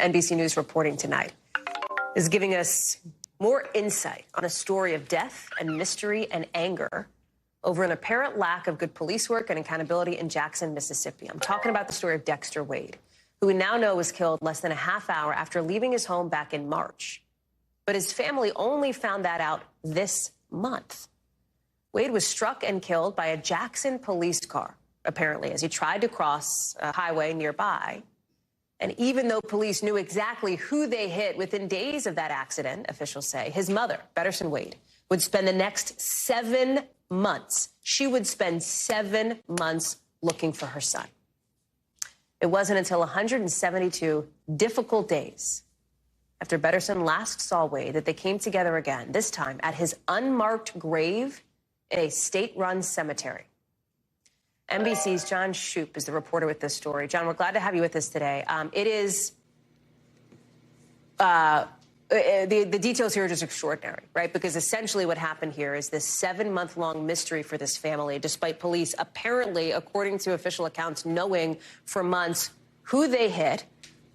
NBC News reporting tonight is giving us more insight on a story of death and mystery and anger over an apparent lack of good police work and accountability in Jackson, Mississippi. I'm talking about the story of Dexter Wade, who we now know was killed less than a half hour after leaving his home back in March. But his family only found that out this month. Wade was struck and killed by a Jackson police car, apparently, as he tried to cross a highway nearby. And even though police knew exactly who they hit within days of that accident, officials say, his mother, Bettersten Wade, would spend the next seven months. She would spend seven months looking for her son. It wasn't until 172 difficult days after Bettersten last saw Wade that they came together again, this time at his unmarked grave in a state run cemetery. NBC's Jon Schuppe is the reporter with this story. John, we're glad to have you with us today. Um, it is. Uh, uh, the, the details here are just extraordinary, right? Because essentially what happened here is this seven month long mystery for this family, despite police apparently, according to official accounts, knowing for months who they hit,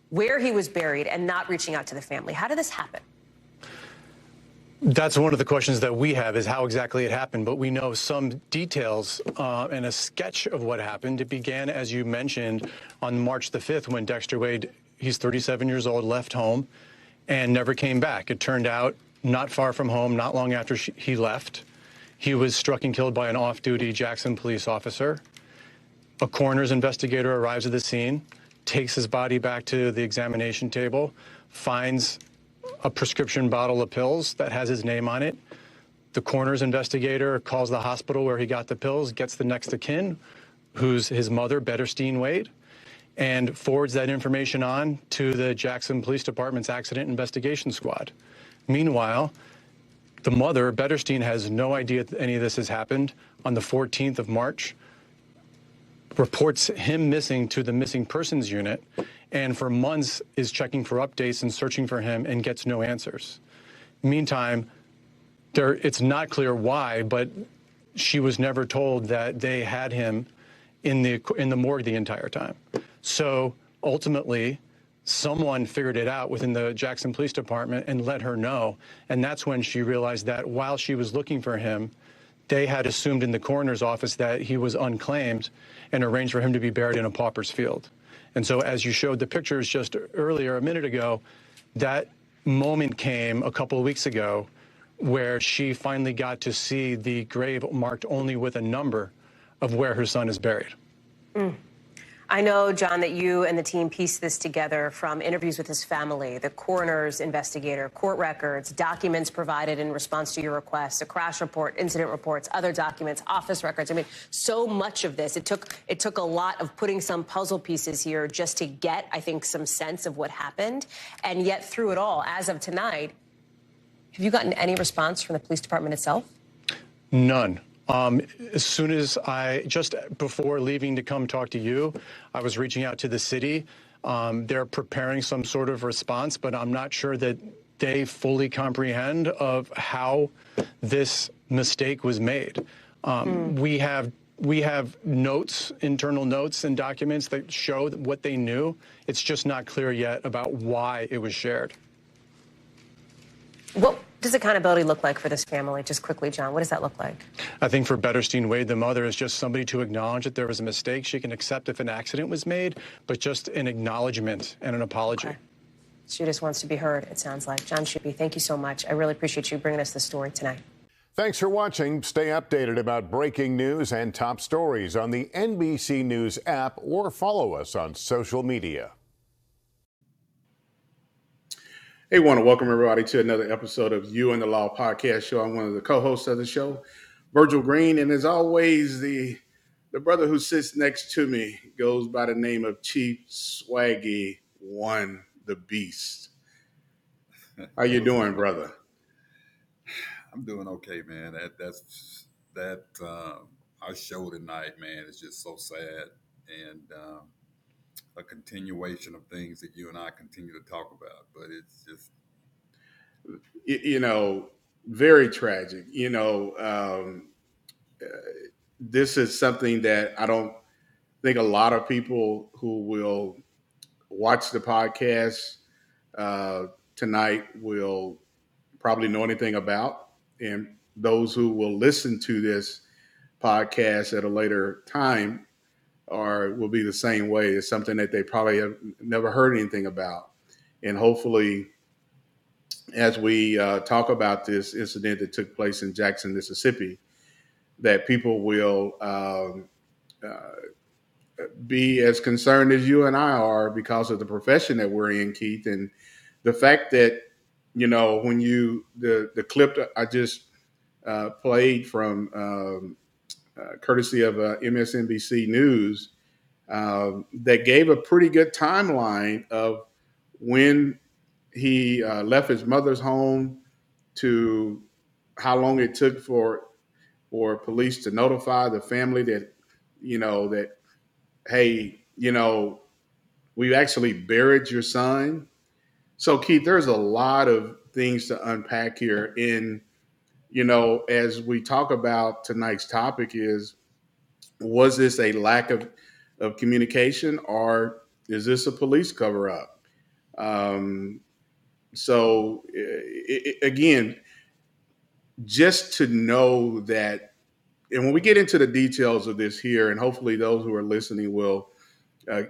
where he was buried, and not reaching out to the family. How did this happen? That's one of the questions that we have is how exactly it happened, but we know some details uh, and a sketch of what happened. It began, as you mentioned, on March the 5th when Dexter Wade, he's 37 years old, left home and never came back. It turned out not far from home, not long after she, he left, he was struck and killed by an off duty Jackson police officer. A coroner's investigator arrives at the scene, takes his body back to the examination table, finds a prescription bottle of pills that has his name on it. The coroner's investigator calls the hospital where he got the pills, gets the next of kin, who's his mother, Bettersten Wade and forwards that information on to the Jackson Police Department's Accident Investigation Squad. Meanwhile, the mother, Bettersten, has no idea that any of this has happened. On the 14th of March, reports him missing to the missing persons unit, and for months is checking for updates and searching for him and gets no answers. Meantime, there, it's not clear why, but she was never told that they had him in the in the morgue the entire time. So ultimately, someone figured it out within the Jackson Police Department and let her know. And that's when she realized that while she was looking for him, they had assumed in the coroner's office that he was unclaimed and arranged for him to be buried in a pauper's field. And so, as you showed the pictures just earlier, a minute ago, that moment came a couple of weeks ago where she finally got to see the grave marked only with a number of where her son is buried. Mm. I know, John, that you and the team pieced this together from interviews with his family, the coroner's investigator, court records, documents provided in response to your request, a crash report, incident reports, other documents, office records. I mean, so much of this. It took it took a lot of putting some puzzle pieces here just to get, I think, some sense of what happened. And yet, through it all, as of tonight, have you gotten any response from the police department itself? None. Um, as soon as I, just before leaving to come talk to you, I was reaching out to the city. Um, they're preparing some sort of response, but I'm not sure that they fully comprehend of how this mistake was made. Um, mm. We have we have notes, internal notes and documents that show what they knew. It's just not clear yet about why it was shared. What does accountability look like for this family? Just quickly, John, what does that look like? I think for Bettersten Wade, the mother is just somebody to acknowledge that there was a mistake. She can accept if an accident was made, but just an acknowledgement and an apology. Okay. She just wants to be heard, it sounds like. Jon Schuppe, thank you so much. I really appreciate you bringing us the story tonight. Thanks for watching. Stay updated about breaking news and top stories on the NBC News app or follow us on social media. Hey, want to welcome everybody to another episode of You and the Law podcast show. I'm one of the co-hosts of the show, Virgil Green, and as always, the the brother who sits next to me goes by the name of Chief Swaggy One, the Beast. How you doing, brother? I'm doing okay, man. That that's that uh, our show tonight, man, is just so sad, and um, a continuation of things that you and I continue to talk about. But it's just, you know, very tragic. You know, um, uh, this is something that I don't think a lot of people who will watch the podcast uh, tonight will probably know anything about, and those who will listen to this podcast at a later time are will be the same way. It's something that they probably have never heard anything about, and hopefully, as we uh, talk about this incident that took place in Jackson, Mississippi, that people will um, uh, be as concerned as you and I are because of the profession that we're in, Keith, and the fact that you know when you the the clip I just uh, played from um, uh, courtesy of uh, MSNBC News um, that gave a pretty good timeline of when he uh, left his mother's home to how long it took for for police to notify the family that you know that hey you know we actually buried your son. So keith there's a lot of things to unpack here in you know as we talk about tonight's topic is was this a lack of of communication or is this a police cover up um, so it, it, again just to know that and when we get into the details of this here and hopefully those who are listening will uh,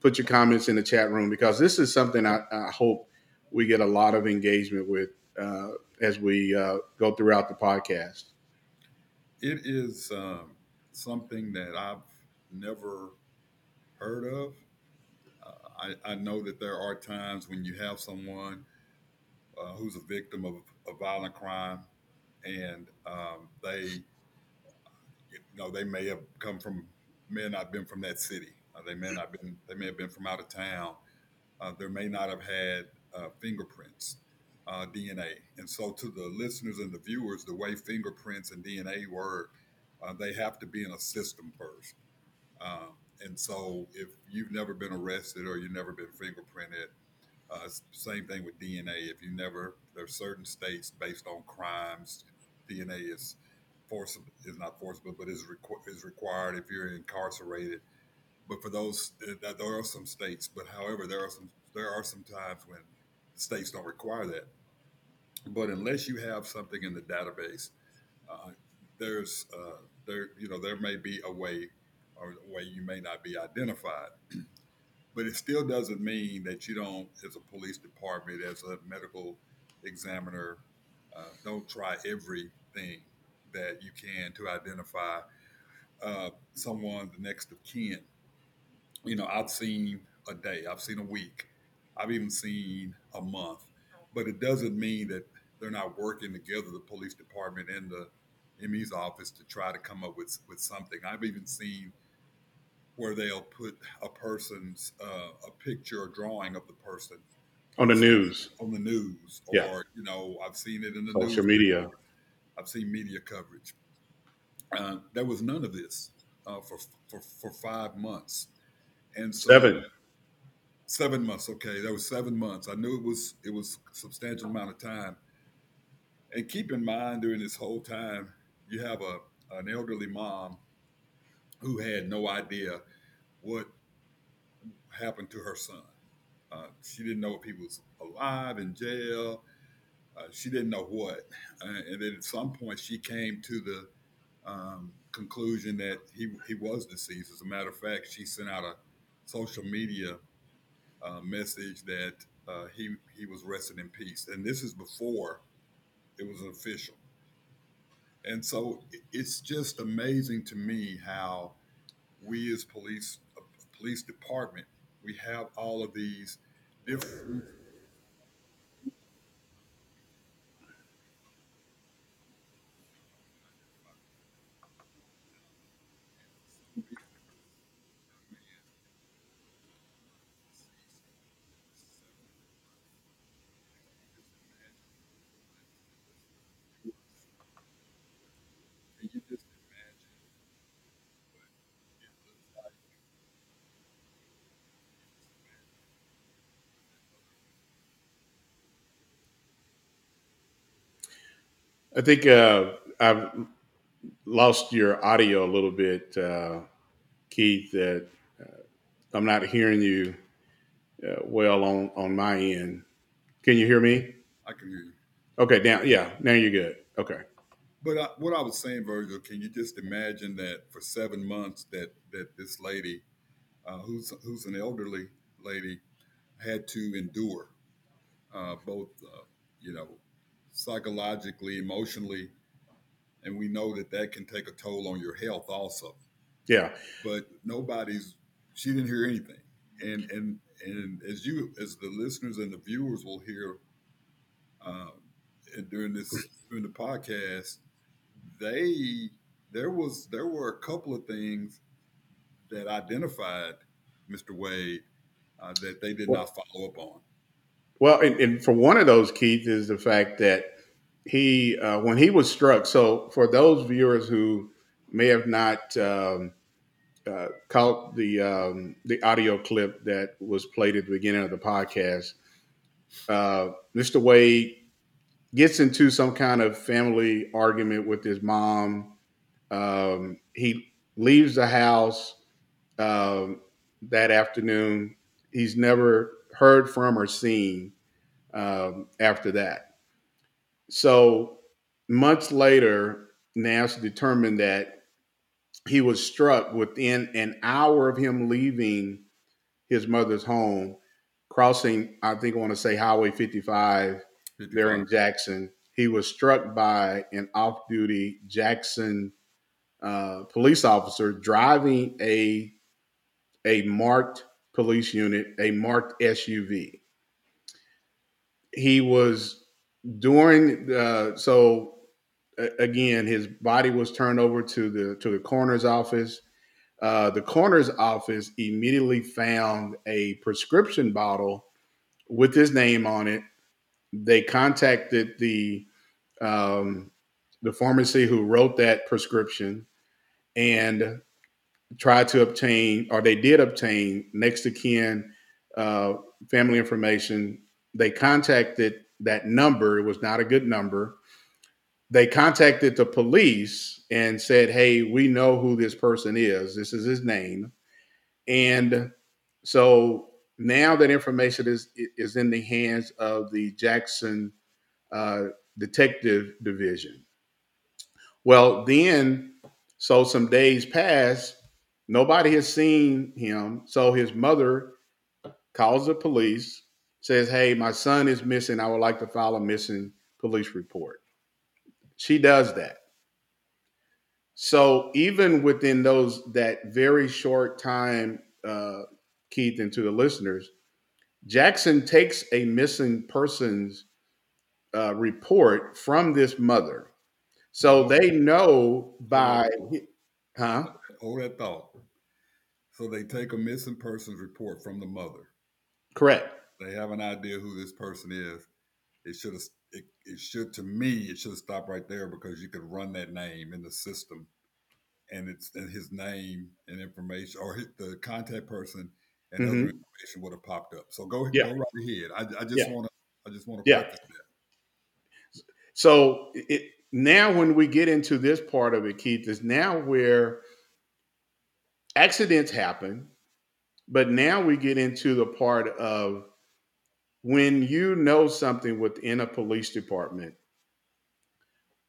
put your comments in the chat room because this is something I, I hope we get a lot of engagement with uh, as we uh, go throughout the podcast. It is um, something that I've never heard of. Uh, I, I, know that there are times when you have someone uh, who's a victim of a violent crime and um, they, you know, they may have come from, may have not been from that city. Uh, they may not been, they may have been from out of town. Uh, there may not have had uh, fingerprints, uh, DNA. And so, to the listeners and the viewers, the way fingerprints and DNA work, uh, they have to be in a system first. Um, and so, if you've never been arrested or you've never been fingerprinted, uh, same thing with DNA. If you never, there are certain states based on crimes, DNA is forcible is not forcible, but is requ- is required if you're incarcerated. But for those, there are some states. But however, there are some there are some times when states don't require that. But unless you have something in the database, uh, there's uh, there you know there may be a way or a way you may not be identified. but it still doesn't mean that you don't, as a police department, as a medical examiner, uh, don't try everything that you can to identify uh, someone the next of kin. You know, I've seen a day, I've seen a week, I've even seen a month, but it doesn't mean that they're not working together, the police department and the ME's office, to try to come up with with something. I've even seen where they'll put a person's uh, a picture or drawing of the person on the news. On the news or yeah. you know i've seen it in the social media. Before. i've seen media coverage. Uh, there was none of this uh, for, for for five months. And so, seven. Seven months okay. There was seven months. I knew it was it was a substantial amount of time and keep in mind during this whole time you have a an elderly mom who had no idea what happened to her son. Uh, she didn't know if he was alive in jail. Uh, she didn't know what. Uh, and then at some point, she came to the um, conclusion that he, he was deceased. As a matter of fact, she sent out a social media uh, message that uh, he, he was resting in peace. And this is before it was official. And so it's just amazing to me how we as police police department, we have all of these different I think uh, I've lost your audio a little bit, uh, Keith. That uh, I'm not hearing you uh, well on on my end. Can you hear me? I can hear you. Okay, now Yeah, now you're good. Okay. But I, what I was saying, Virgil, can you just imagine that for seven months that that this lady, uh, who's who's an elderly lady, had to endure uh, both, uh, you know, psychologically, emotionally, and we know that that can take a toll on your health also. Yeah. But nobody's. She didn't hear anything, and and and as you as the listeners and the viewers will hear um, during this during the podcast they there was there were a couple of things that identified mr wade uh, that they did not follow up on well and, and, for one of those keith is the fact that he uh, when he was struck so for those viewers who may have not um, uh, caught the um, the audio clip that was played at the beginning of the podcast. Uh, Mr. Wade gets into some kind of family argument with his mom. Um, he leaves the house um, that afternoon. He's never heard from or seen um, after that. So months later, Nash determined that he was struck within an hour of him leaving his mother's home, crossing, I think I want to say Highway 55, 55. there in Jackson. He was struck by an off duty Jackson uh, police officer driving a, a marked police unit, a marked SUV. He was during, uh, so again, his body was turned over to the to the coroner's office. Uh, the coroner's office immediately found a prescription bottle with his name on it. They contacted the um, the pharmacy who wrote that prescription and tried to obtain, or they did obtain, next to kin uh, family information. They contacted that number. It was not a good number they contacted the police and said, Hey, we know who this person is. This is his name. And so now that information is is in the hands of the Jackson uh, Detective Division. Well, then, so some days pass, nobody has seen him. So his mother calls the police, says, Hey, my son is missing. I would like to file a missing police report. She does that. So even within those that very short time, uh, Keith, and to the listeners, Jackson takes a missing persons uh, report from this mother. So they know by, huh? Hold that thought. So they take a missing persons report from the mother. Correct. They have an idea who this person is. It should have it, it should to me it should have stopped right there because you could run that name in the system and it's and his name and information or his, the contact person and mm-hmm. other information would have popped up so go, yeah. go right ahead i, I just yeah. want to i just want to yeah. so it now when we get into this part of it keith is now where accidents happen but now we get into the part of when you know something within a police department,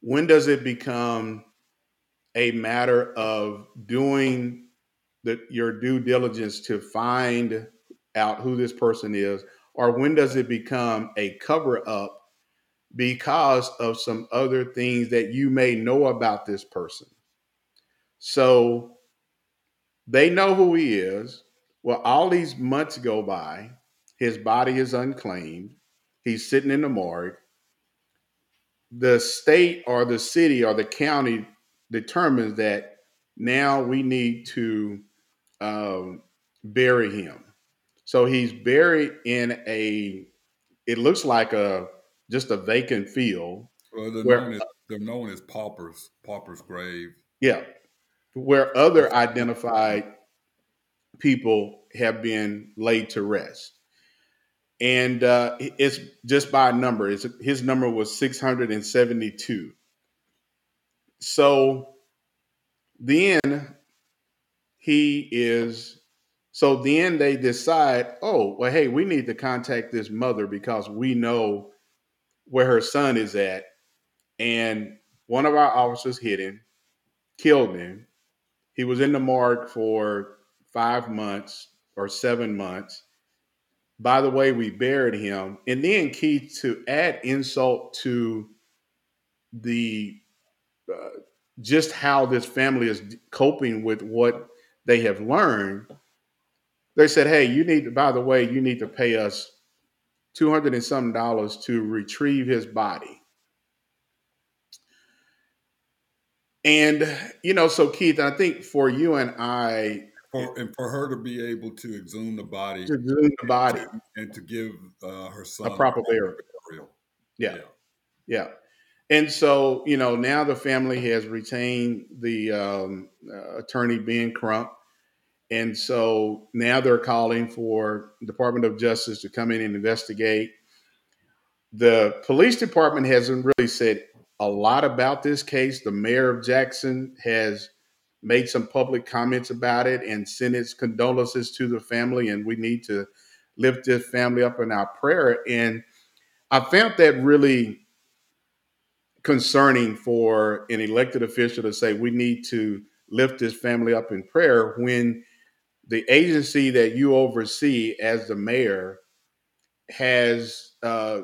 when does it become a matter of doing the, your due diligence to find out who this person is? Or when does it become a cover up because of some other things that you may know about this person? So they know who he is. Well, all these months go by his body is unclaimed. He's sitting in the morgue. The state or the city or the county determines that now we need to um, bury him. So he's buried in a, it looks like a just a vacant field. Well, they're, where, known, as, they're known as paupers, pauper's grave. Yeah, where other identified people have been laid to rest and uh, it's just by number. It's, his number was 672. So then he is So then they decide, oh, well, hey, we need to contact this mother because we know where her son is at. And one of our officers hit him, killed him. He was in the morgue for five months or seven months. By the way, we buried him. And then, Keith, to add insult to the uh, just how this family is coping with what they have learned, they said, "Hey, you need to. By the way, you need to pay us two hundred and some dollars to retrieve his body." And you know, so Keith, I think for you and I, for and for her to be able to exhume the body, to exhume the body, and to, and to give uh, her son a proper burial. Yeah. yeah, yeah. And so, you know, now the family has retained the um, uh, attorney Ben Crump, and so now they're calling for Department of Justice to come in and investigate. The police department hasn't really said a lot about this case. The mayor of Jackson has made some public comments about it and sent its condolences to the family, and we need to lift this family up in our prayer. And I found that really concerning for an elected official to say we need to lift this family up in prayer when the agency that you oversee as the mayor has uh,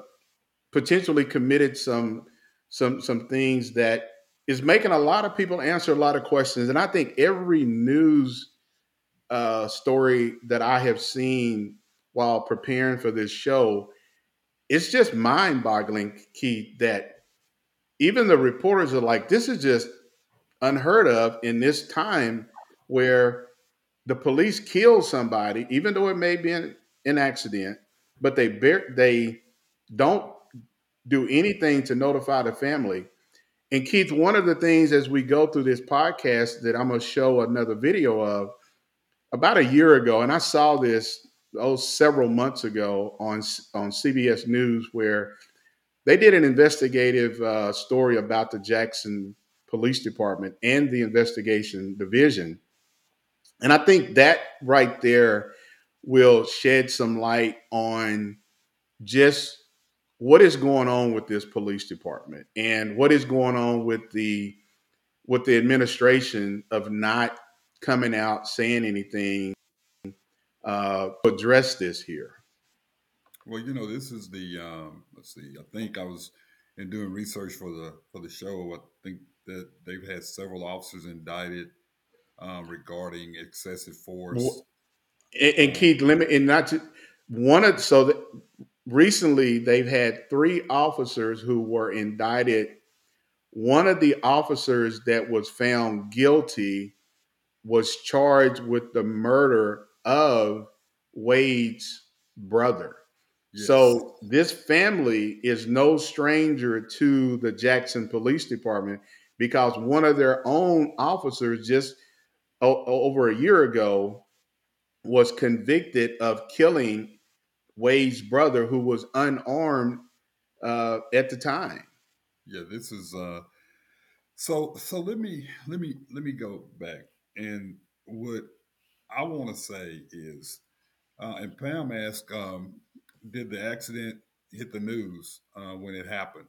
potentially committed some some some things that is making a lot of people answer a lot of questions. And i think every news uh, story that i have seen while preparing for this show it's just mind-boggling keith that even the reporters are like, this is just unheard of in this time where the police kill somebody, even though it may be an, an accident, but they bear, they don't do anything to notify the family. And Keith, one of the things as we go through this podcast that I'm going to show another video of about a year ago, and I saw this oh several months ago on on CBS News where they did an investigative uh, story about the Jackson Police Department and the investigation division. And I think that right there will shed some light on just what is going on with this police department and what is going on with the with the administration of not coming out saying anything uh, to address this here. Well, you know, this is the um, let's see. I think I was in doing research for the for the show. I think that they've had several officers indicted um, regarding excessive force. Well, and, and Keith, limit and not to one of so that recently they've had three officers who were indicted. One of the officers that was found guilty was charged with the murder of Wade's brother. So this family is no stranger to the Jackson Police Department because one of their own officers just o- over a year ago was convicted of killing Wade's brother, who was unarmed uh, at the time. Yeah, this is uh, so. So let me let me let me go back and what I want to say is, uh, and Pam asked, um, did the accident hit the news uh, when it happened?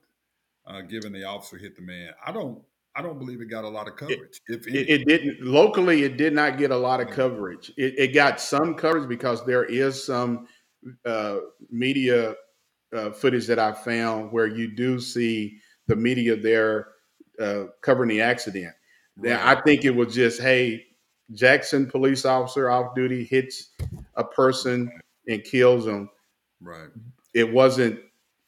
Uh, given the officer hit the man, I don't. I don't believe it got a lot of coverage. It, if it, it, didn't locally, it did not get a lot of coverage. It, it got some coverage because there is some uh, media uh, footage that I found where you do see the media there uh, covering the accident. Right. I think it was just, hey, Jackson police officer off duty hits a person and kills them. Right. It wasn't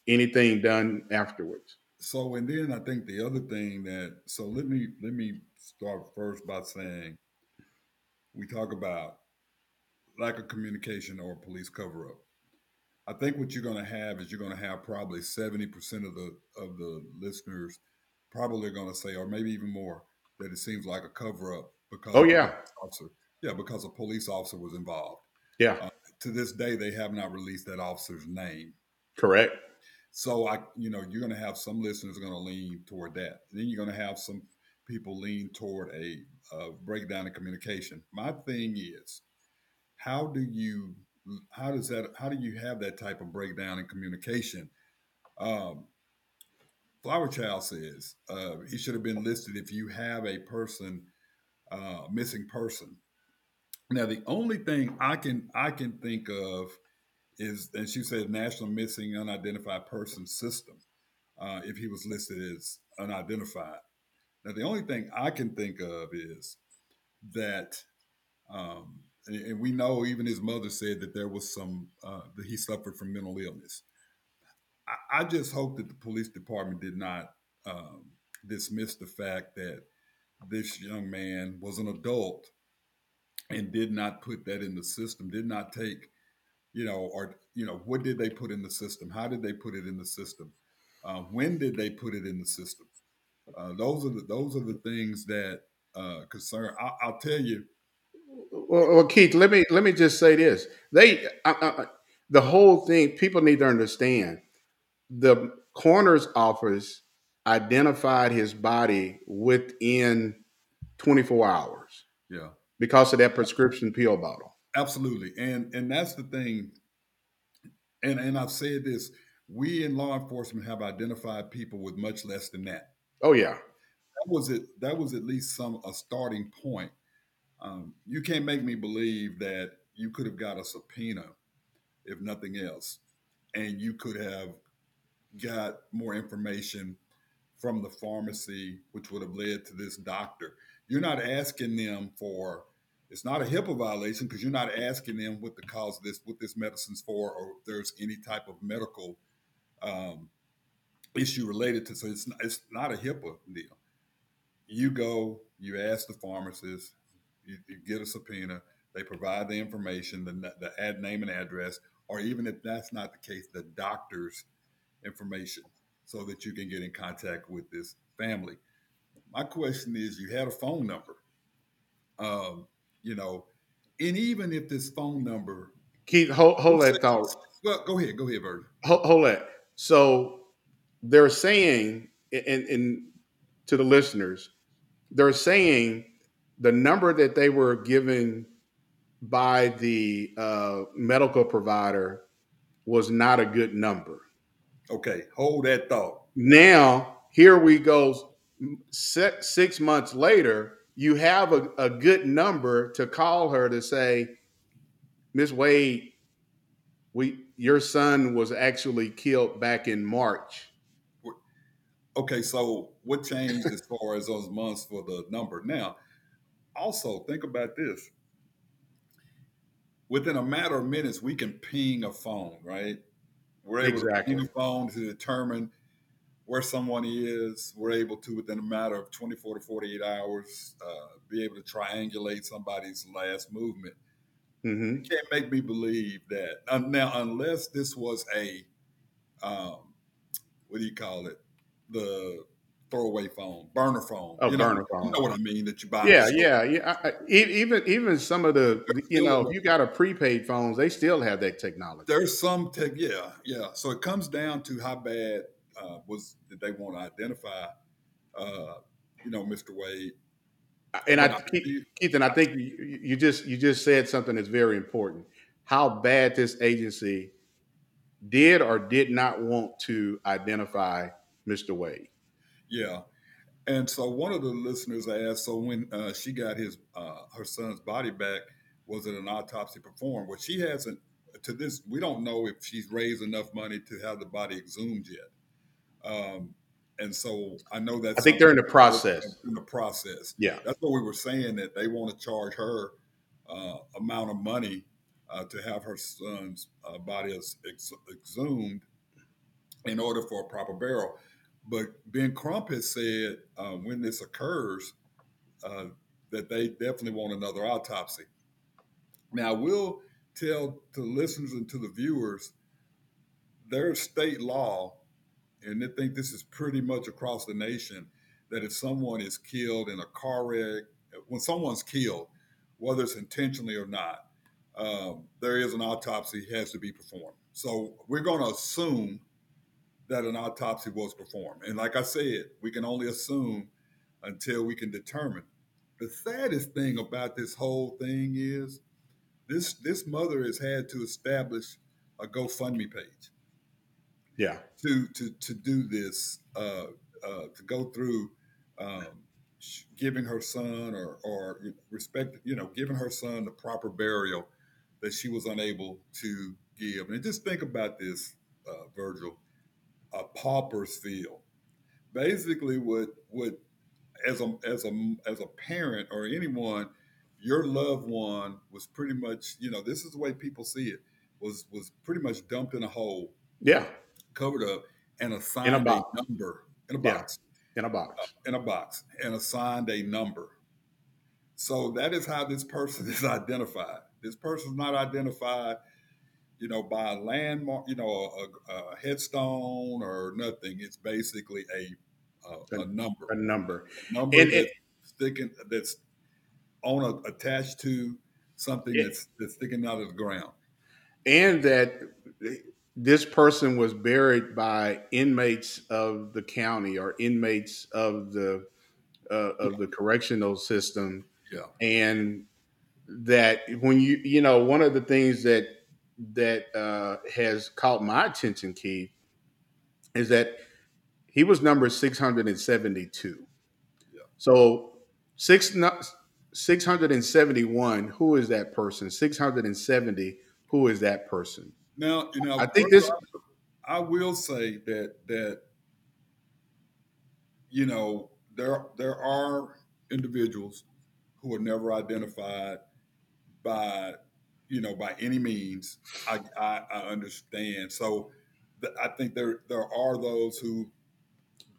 anything done afterwards. So and then I think the other thing that so let me let me start first by saying we talk about lack of communication or police cover up. I think what you're going to have is you're going to have probably 70% of the of the listeners probably going to say or maybe even more that it seems like a cover up because Oh yeah. Officer, yeah, because a police officer was involved. Yeah. Uh, to this day, they have not released that officer's name. Correct. So I, you know, you're going to have some listeners going to lean toward that. Then you're going to have some people lean toward a, a breakdown in communication. My thing is, how do you how does that how do you have that type of breakdown in communication? Um, Flower Child says uh, he should have been listed if you have a person uh, missing person. Now the only thing I can I can think of is, and she said National Missing Unidentified Person System. Uh, if he was listed as unidentified. Now the only thing I can think of is that um, and, we know even his mother said that there was some uh, that he suffered from mental illness. I, I, just hope that the police department did not um, dismiss the fact that this young man was an adult and did not put that in the system. Did not take, you know, or you know, what did they put in the system? How did they put it in the system? Uh, when did they put it in the system? Uh, those are the those are the things that uh, concern. I, will tell you well, well, Keith, let me let me just say this: they, I, I, the whole thing. People need to understand. The coroner's office identified his body within 24 hours. Yeah, because of that prescription pill bottle. Absolutely, and and that's the thing. And and I've said this: we in law enforcement have identified people with much less than that. Oh yeah, that was it. That was at least some a starting point um, you can't make me believe that you could have got a subpoena, if nothing else, and you could have got more information from the pharmacy, which would have led to this doctor. You're not asking them for. It's not a HIPAA violation because you're not asking them what the cause of this, what this medicine's for, or if there's any type of medical um, issue related to. So it's not, it's not a HIPAA deal. You go, you ask the pharmacist, you, you get a subpoena, they provide the information, the, the ad name and address, or even if that's not the case, the doctor's information so that you can get in contact with this family. My question is you had a phone number, um, you know, and even if this phone number. Keith, hold, hold that thought. Well, go ahead, go ahead, Virgil. Hold, hold that. So they're saying, and, and to the listeners, they're saying the number that they were given by the uh, medical provider was not a good number. Okay, hold that thought. Now, here we go. Six, six months later, you have a, a good number to call her to say, Miss Wade, we your son was actually killed back in March. Okay, so what changed as far as those months for the number? Now, also think about this. Within a matter of minutes, we can ping a phone, right? We're able exactly. to ping a phone to determine where someone is. We're able to, within a matter of 24 to 48 hours, uh, be able to triangulate somebody's last movement. Mm-hmm. You can't make me believe that. Uh, now, unless this was a, um, what do you call it? The throwaway phone, burner phone. Oh, you know, burner phone. You know what I mean? That you buy. Yeah, yeah, yeah. I, even even some of the, you know, if you got a prepaid phones, they still have that technology. There's some tech. Yeah, yeah. So it comes down to how bad uh, was did they want to identify, uh, you know, Mr. Wade. And I, Keith, Keith, and I think you, you just you just said something that's very important. How bad this agency did or did not want to identify Mr. Wade. Yeah. And so one of the listeners asked, so when uh, she got his uh, her son's body back, was it an autopsy performed? Well, she hasn't. To this, we don't know if she's raised enough money to have the body exhumed yet. Um, and so I know that I think they're in the process. In the process, yeah. That's what we were saying that they want to charge her uh, amount of money uh, to have her son's uh, body ex- exhumed in order for a proper burial. But Ben Crump has said uh, when this occurs uh, that they definitely want another autopsy. Now, we'll tell to the listeners and to the viewers there's state law, and they think this is pretty much across the nation, that if someone is killed in a car wreck, when someone's killed, whether it's intentionally or not, um, there is an autopsy has to be performed. So we're going to assume that an autopsy was performed. And like I said, we can only assume until we can determine. The saddest thing about this whole thing is this this mother has had to establish a GoFundMe page. Yeah. To to to do this, uh, uh, to go through um, giving her son or or respect, you know, giving her son the proper burial that she was unable to give. And just think about this, uh, Virgil, a pauper's feel. Basically, what what as a as a as a parent or anyone, your loved one was pretty much, you know, this is the way people see it, was was pretty much dumped in a hole. Yeah. Covered up and assigned a, a number in a box. Yeah. In a box. Uh, in a box and assigned a number. So that is how this person is identified. This person is not identified, you know, by a landmark, you know, a, a headstone or nothing. It's basically a a, a number. A number. A number and, that's sticking that's on a, attached to something it, that's that's sticking out of the ground. And that this person was buried by inmates of the county or inmates of the uh, of yeah. the correctional system. Yeah. And that when you you know one of the things that that uh, has caught my attention, Keith, is that he was number 672. Yeah. So six, 671, who is that person? 670, who is that person? Now, you know, I think this. I will say that that you know there there are individuals who are never identified by you know by any means. I I, I understand. So th- I think there there are those who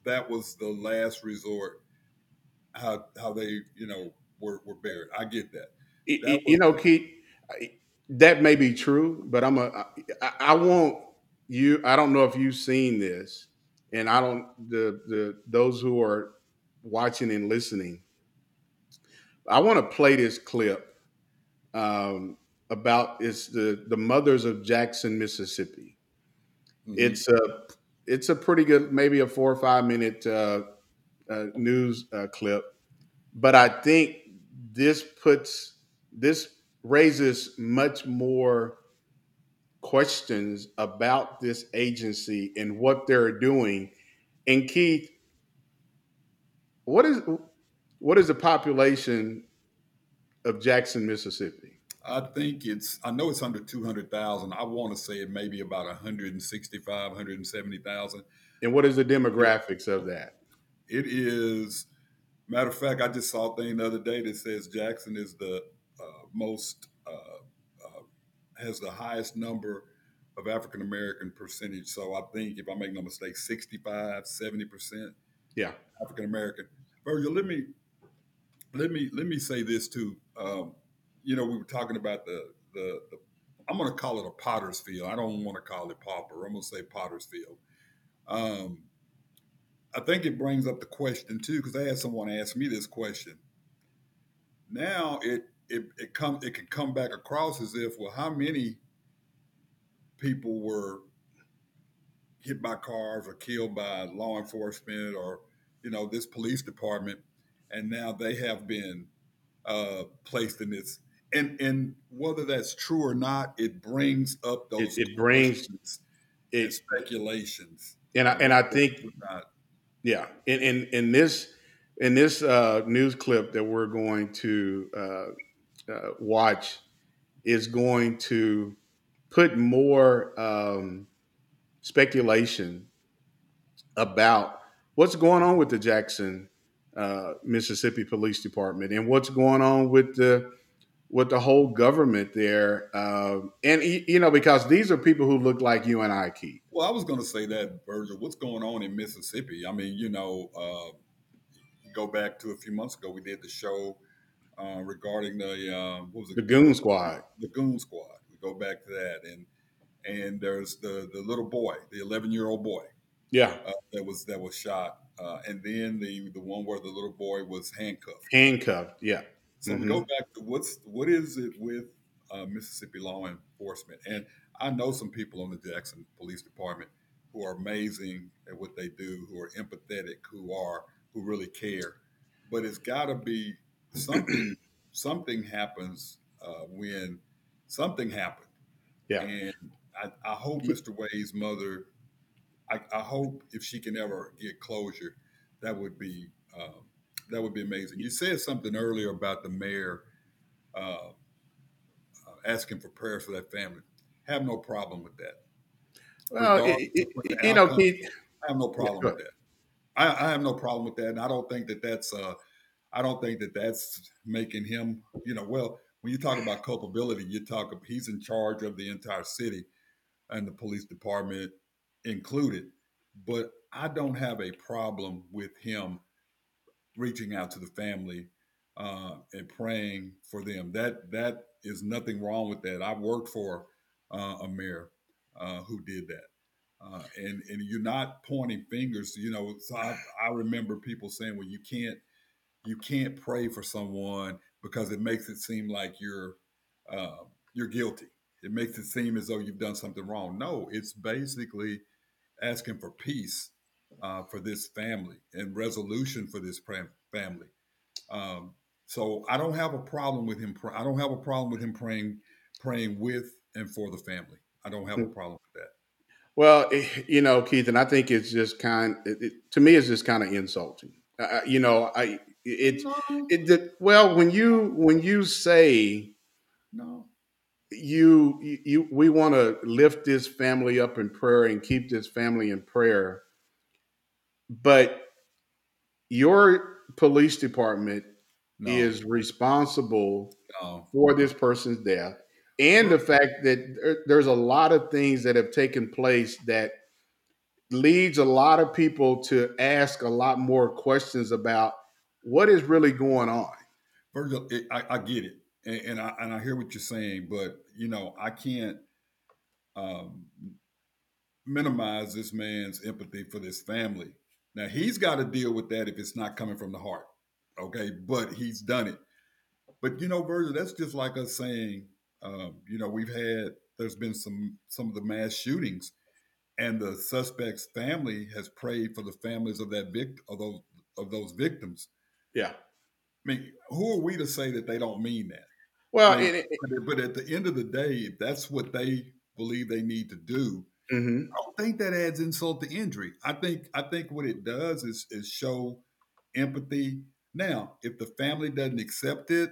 that was the last resort. How how they you know were were buried. I get that. that you know, Keith, that may be true, but I'm a I, I want you. I don't know if you've seen this, and I don't the the those who are watching and listening. I want to play this clip um, about it's the the mothers of Jackson, Mississippi. Mm-hmm. It's a it's a pretty good, maybe a four or five minute uh, uh, news uh, clip, but I think this puts this raises much more questions about this agency and what they're doing. And Keith, what is what is the population of Jackson, Mississippi? I think it's, I know it's under 200,000. I want to say it may be about 165, 170,000. And what is the demographics of that? It is, matter of fact, I just saw a thing the other day that says Jackson is the uh, most, uh, uh, has the highest number of African American percentage. So I think, if I make no mistake, 65, 70%. Yeah. African American. Virgil, let me, let me, let me say this too. Um, you know, we were talking about the the, the I'm going to call it a potter's field. I don't want to call it pauper. I'm going to say potter's field. Um, I think it brings up the question too, because I had someone ask me this question. Now it it it come it can come back across as if, well, how many people were hit by cars or killed by law enforcement or you know this police department, and now they have been uh, placed in this and and whether that's true or not, it brings up those. It, it brings it speculations, and I and I think, yeah, in in in this in this uh, news clip that we're going to uh, uh, watch is going to put more um, speculation about what's going on with the Jackson, uh, Mississippi Police Department, and what's going on with the with the whole government there, uh, and you know, because these are people who look like you and I, Keith. Well, I was going to say that, Virgil. What's going on in Mississippi? I mean, you know, uh, go back to a few months ago, we did the show uh, regarding the uh, what was it? The Goon Squad. The Goon Squad. We go back to that, and and there's the the little boy, the 11 year old boy. Yeah, uh, that was that was shot, uh, and then the the one where the little boy was handcuffed. Handcuffed. Yeah. So mm-hmm. we go back to what's what is it with uh, Mississippi law enforcement? And I know some people on the Jackson Police Department who are amazing at what they do, who are empathetic, who are who really care. But it's got to be something. something happens uh, when something happened. Yeah. And I, I hope Mr. Wade's mother, I, I hope if she can ever get closure, that would be uh, that would be amazing. You said something earlier about the mayor uh, uh, asking for prayers for that family. Have no problem with that. Well, it, it, you know, Keith, I have no problem yeah, with that. I, I, have no problem with that, and I don't think that that's uh, I don't think that that's making him, you know, well. When you talk about culpability, you talk he's in charge of the entire city and the police department included. But I don't have a problem with him reaching out to the family uh, and praying for them. That that is nothing wrong with that. I worked for uh, a mayor uh, who did that. Uh, and and you're not pointing fingers, you know. So I, I remember people saying, "Well, you can't you can't pray for someone because it makes it seem like you're uh, you're guilty. It makes it seem as though you've done something wrong." No, it's basically asking for peace uh, for this family and resolution for this family. Um, so I don't have a problem with him. I don't have a problem with him praying praying with and for the family. I don't have a hmm. problem with that. Well, eh, you know, Keith, and I think it's just kind. It, it, to me, it's just kind of insulting. Uh, you know, I it it, it well when you when you say no, you you we want to lift this family up in prayer and keep this family in prayer, but your police department no. is responsible no. for this person's death and the fact that there's a lot of things that have taken place that leads a lot of people to ask a lot more questions about what is really going on. Virgil, it, I, I, get it, and, and, I and I hear what you're saying, but you know I can't um, minimize this man's empathy for this family. Now he's got to deal with that if it's not coming from the heart, okay? But he's done it. But you know, Virgil, that's just like us saying um, you know, we've had there's been some some of the mass shootings, and the suspect's family has prayed for the families of that vict of those of those victims. Yeah, I mean, who are we to say that they don't mean that? Well, it, it, but at the end of the day, if that's what they believe they need to do, mm-hmm. I don't think that adds insult to injury. I think I think what it does is is show empathy. Now, if the family doesn't accept it,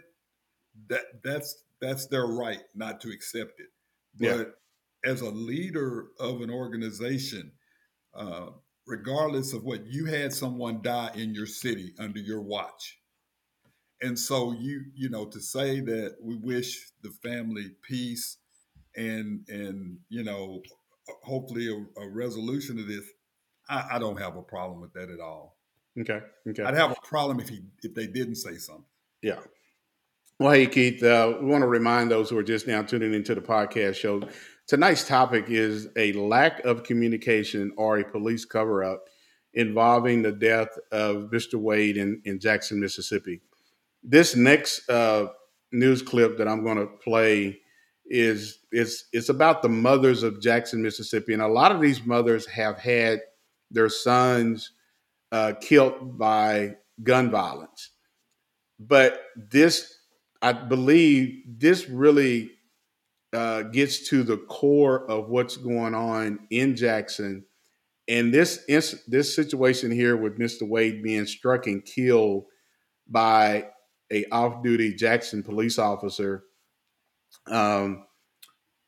that that's that's their right not to accept it. But yeah. as a leader of an organization, uh, regardless of what you had someone die in your city under your watch. And so you, you know, to say that we wish the family peace and and you know, hopefully a, a resolution to this, I, I don't have a problem with that at all. Okay. Okay. I'd have a problem if he if they didn't say something. Yeah. Well, hey, Keith, uh, we want to remind those who are just now tuning into the podcast show. Tonight's topic is a lack of communication or a police cover up involving the death of Mr. Wade in, in Jackson, Mississippi. This next uh, news clip that I'm going to play is it's it's about the mothers of Jackson, Mississippi, and a lot of these mothers have had their sons uh, killed by gun violence. But this I believe this really uh, gets to the core of what's going on in Jackson. And this this situation here with Mr. Wade being struck and killed by a off-duty Jackson police officer, um,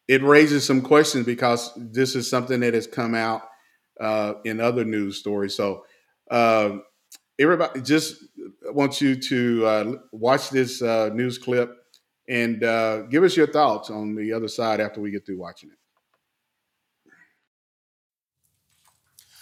it raises some questions because this is something that has come out uh, in other news stories. So, uh, everybody, just want you to uh, watch this uh, news clip and uh, give us your thoughts on the other side after we get through watching it.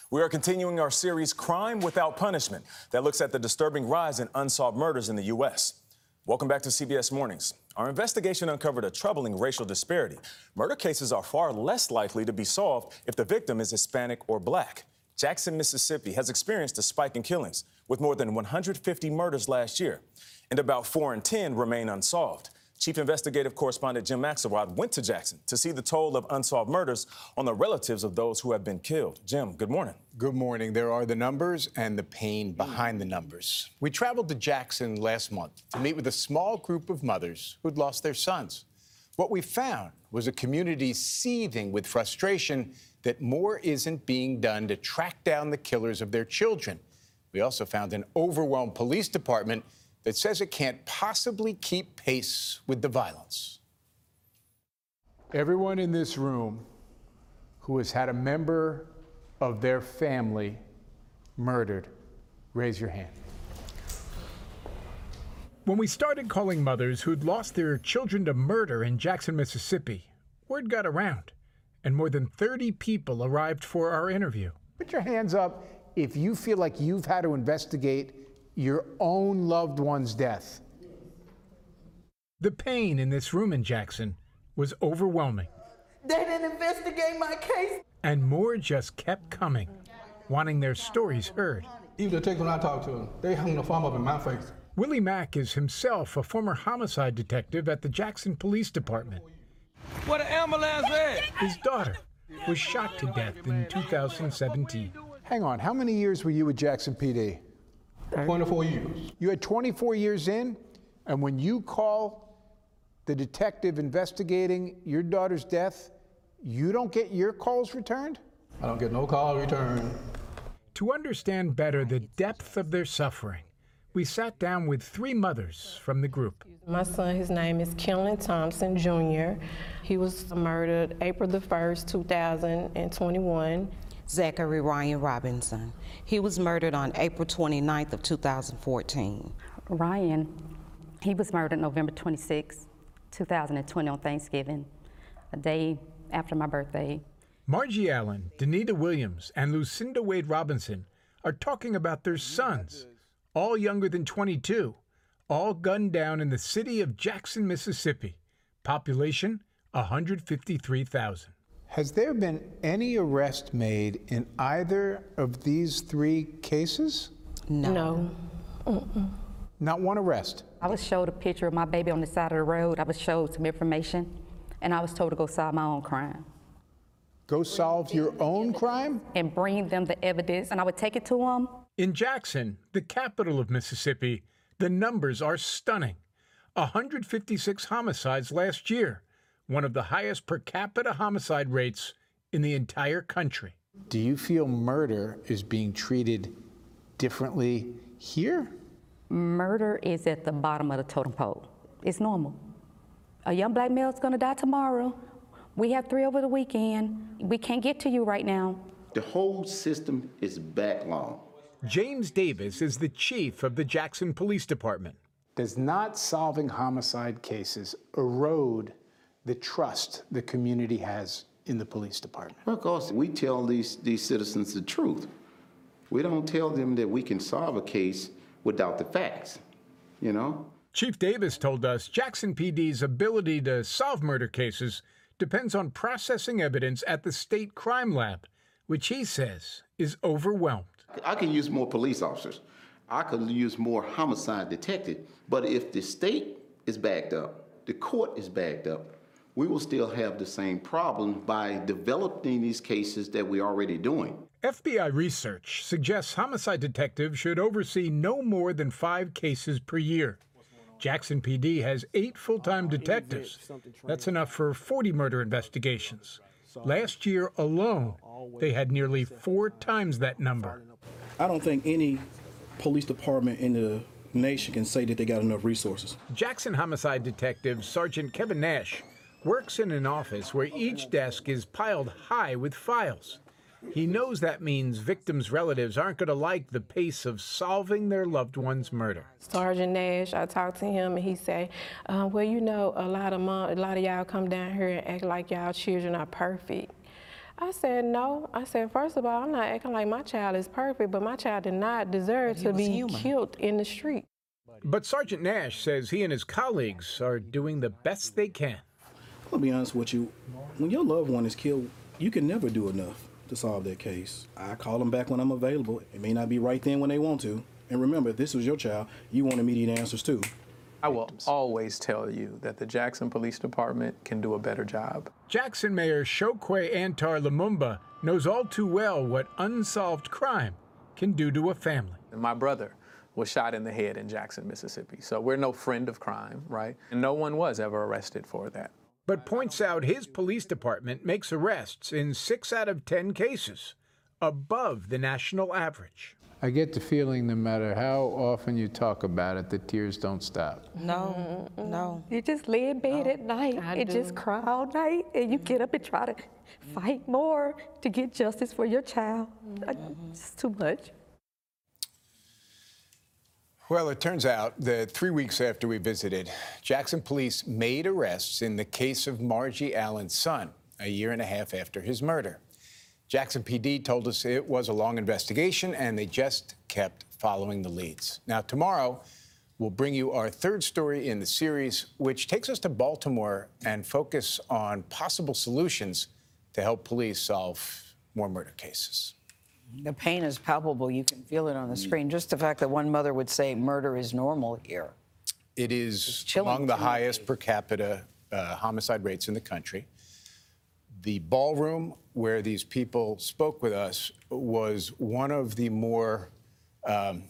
We are continuing our series, Crime Without Punishment, that looks at the disturbing rise in unsolved murders in the U.S. Welcome back to CBS Mornings. Our investigation uncovered a troubling racial disparity. Murder cases are far less likely to be solved if the victim is Hispanic or black. Jackson, Mississippi has experienced a spike in killings, with more than 150 murders last year, and about 4 in 10 remain unsolved. Chief Investigative Correspondent Jim Axelrod went to Jackson to see the toll of unsolved murders on the relatives of those who have been killed. Jim, good morning. Good morning. There are the numbers and the pain behind the numbers. We traveled to Jackson last month to meet with a small group of mothers who'd lost their sons. What we found was a community seething with frustration that more isn't being done to track down the killers of their children. We also found an overwhelmed police department that says it can't possibly keep pace with the violence. Everyone in this room who has had a member of their family murdered, raise your hand. When we started calling mothers who'd lost their children to murder in Jackson, Mississippi, word got around, and more than 30 people arrived for our interview. Put your hands up if you feel like you've had to investigate your own loved one's death. The pain in this room in Jackson was overwhelming, They didn't investigate my case. and more just kept coming, wanting their stories heard. Even the detective when I talked to them, they hung the phone up in my face. Willie Mack is himself a former homicide detective at the Jackson Police Department. What an ambulance at? His daughter was shot to death in 2017. Hang on, how many years were you with Jackson PD? 24 years. You had 24 years in, and when you call the detective investigating your daughter's death, you don't get your calls returned? I don't get no call returned. To understand better the depth of their suffering, we sat down with three mothers from the group. My son, his name is Kenlon Thompson Jr. He was murdered April the 1st, 2021. Zachary Ryan Robinson. He was murdered on April 29th of 2014. Ryan, he was murdered November 26, 2020 on Thanksgiving, a day after my birthday. Margie Allen, Danita Williams, and Lucinda Wade Robinson are talking about their sons, all younger than 22, all gunned down in the city of Jackson, Mississippi. Population 153,000. Has there been any arrest made in either of these three cases? No. No. Not one arrest. I was showed a picture of my baby on the side of the road. I was showed some information, and I was told to go solve my own crime Go solve your own crime? and bring them the evidence, and I would take it to them. In Jackson, the capital of Mississippi, the numbers are stunning 156 homicides last year, one of the highest per capita homicide rates in the entire country. Do you feel murder is being treated differently here? Murder is at the bottom of the totem pole. It's normal. A young black male is going to die tomorrow. We have three over the weekend. We can't get to you right now. The whole system is backlogged. James Davis is the chief of the Jackson Police Department. Does not solving homicide cases erode the trust the community has in the police department? Well, of course, we tell these, these citizens the truth. We don't tell them that we can solve a case without the facts, you know? Chief Davis told us Jackson PD's ability to solve murder cases depends on processing evidence at the state crime lab, which he says is overwhelmed. I can use more police officers. I could use more homicide detectives. But if the state is backed up, the court is backed up, we will still have the same problem by developing these cases that we're already doing. FBI research suggests homicide detectives should oversee no more than five cases per year. Jackson PD has eight full time detectives. That's enough for 40 murder investigations. Last year alone, they had nearly four times that number. I don't think any police department in the nation can say that they got enough resources. Jackson homicide detective Sergeant Kevin Nash works in an office where each desk is piled high with files. He knows that means victims' relatives aren't going to like the pace of solving their loved one's murder. Sergeant Nash, I talked to him and he said, uh, well, you know, a lot of mom, a lot of y'all come down here and act like y'all children are perfect. I said, no. I said, first of all, I'm not acting like my child is perfect, but my child did not deserve to be killed in the street. But Sergeant Nash says he and his colleagues are doing the best they can. I'll be honest with you. When your loved one is killed, you can never do enough to solve that case. I call them back when I'm available. It may not be right then when they want to. And remember, if this was your child, you want immediate answers too. I will always tell you that the Jackson Police Department can do a better job. Jackson Mayor Chokwe Antar Lumumba knows all too well what unsolved crime can do to a family. And my brother was shot in the head in Jackson, Mississippi. So we're no friend of crime, right? And no one was ever arrested for that. But points out his police department makes arrests in six out of 10 cases, above the national average. I get the feeling no matter how often you talk about it, the tears don't stop. No, no. You just lay in bed at night I and do. just cry all night, and you get up and try to fight more to get justice for your child. I- It's mm-hmm. too much. Well, it turns out that three weeks after we visited, Jackson police made arrests in the case of Margie Allen's son, a year and a half after his murder. Jackson PD told us it was a long investigation and they just kept following the leads. Now, tomorrow, we'll bring you our third story in the series, which takes us to Baltimore and focus on possible solutions to help police solve more murder cases. The pain is palpable. You can feel it on the screen. Just the fact that one mother would say murder is normal here. It is chilling among the to me. highest per capita uh, homicide rates in the country. The ballroom where these people spoke with us was one of the more um,